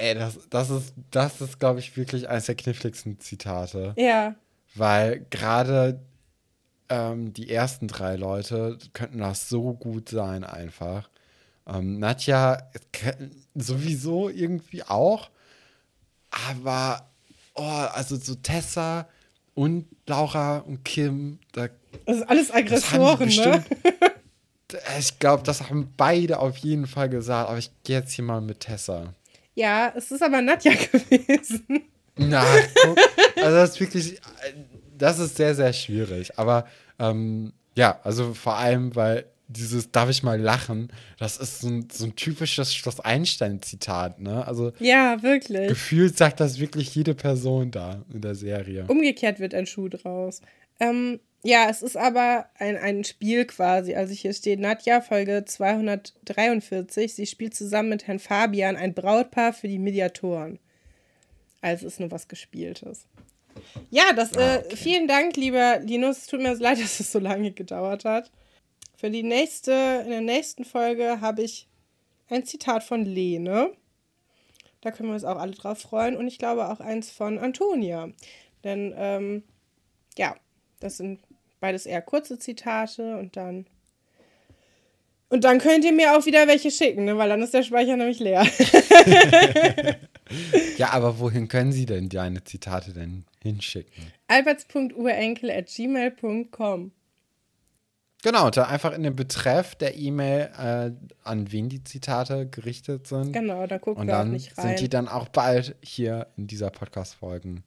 S1: Ey, das, das ist, das ist, glaube ich, wirklich eines der kniffligsten Zitate.
S2: Ja,
S1: Weil gerade ähm, die ersten drei Leute könnten das so gut sein, einfach. Ähm, Nadja sowieso irgendwie auch. Aber, oh, also so Tessa und Laura und Kim, da,
S2: das ist alles Aggressoren, ne? [laughs]
S1: Ich glaube, das haben beide auf jeden Fall gesagt. Aber ich gehe jetzt hier mal mit Tessa.
S2: Ja, es ist aber Nadja [laughs] gewesen.
S1: Na, guck. Also das ist wirklich, das ist sehr, sehr schwierig. Aber ähm, ja, also vor allem, weil dieses Darf ich mal lachen, das ist so ein, so ein typisches Schloss Einstein-Zitat, ne? Also
S2: Ja, wirklich.
S1: gefühlt sagt das wirklich jede Person da in der Serie.
S2: Umgekehrt wird ein Schuh draus. Ähm, ja, es ist aber ein, ein Spiel quasi. Also hier steht Nadja, Folge 243. Sie spielt zusammen mit Herrn Fabian ein Brautpaar für die Mediatoren. Also ist nur was Gespieltes. Ja, das, äh, vielen Dank, lieber Linus. Es tut mir leid, [laughs] dass es so lange gedauert hat. Für die nächste, in der nächsten Folge habe ich ein Zitat von Lene. Da können wir uns auch alle drauf freuen. Und ich glaube auch eins von Antonia. Denn, ähm, ja, das sind beides eher kurze Zitate und dann. Und dann könnt ihr mir auch wieder welche schicken, ne? weil dann ist der Speicher nämlich leer. [laughs]
S1: Ja, aber wohin können Sie denn deine Zitate denn hinschicken?
S2: alberts.urenkel at gmail.com.
S1: Genau, da einfach in den Betreff der E-Mail, äh, an wen die Zitate gerichtet sind.
S2: Genau, da gucken
S1: Und
S2: wir auch nicht rein.
S1: sind die dann auch bald hier in dieser Podcast-Folgen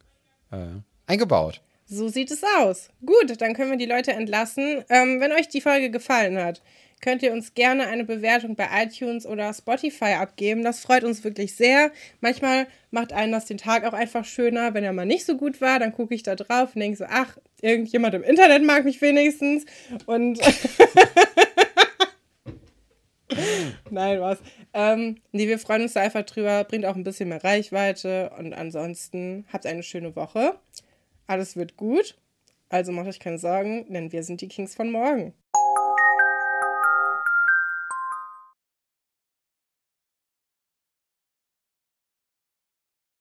S1: äh, eingebaut.
S2: So sieht es aus. Gut, dann können wir die Leute entlassen. Ähm, wenn euch die Folge gefallen hat, könnt ihr uns gerne eine Bewertung bei iTunes oder Spotify abgeben. Das freut uns wirklich sehr. Manchmal macht einen das den Tag auch einfach schöner. Wenn er mal nicht so gut war, dann gucke ich da drauf und denke so, ach, irgendjemand im Internet mag mich wenigstens. Und [laughs] Nein, was. Ähm, nee, wir freuen uns da einfach drüber. Bringt auch ein bisschen mehr Reichweite. Und ansonsten habt eine schöne Woche. Alles wird gut. Also macht euch keine Sorgen, denn wir sind die Kings von morgen.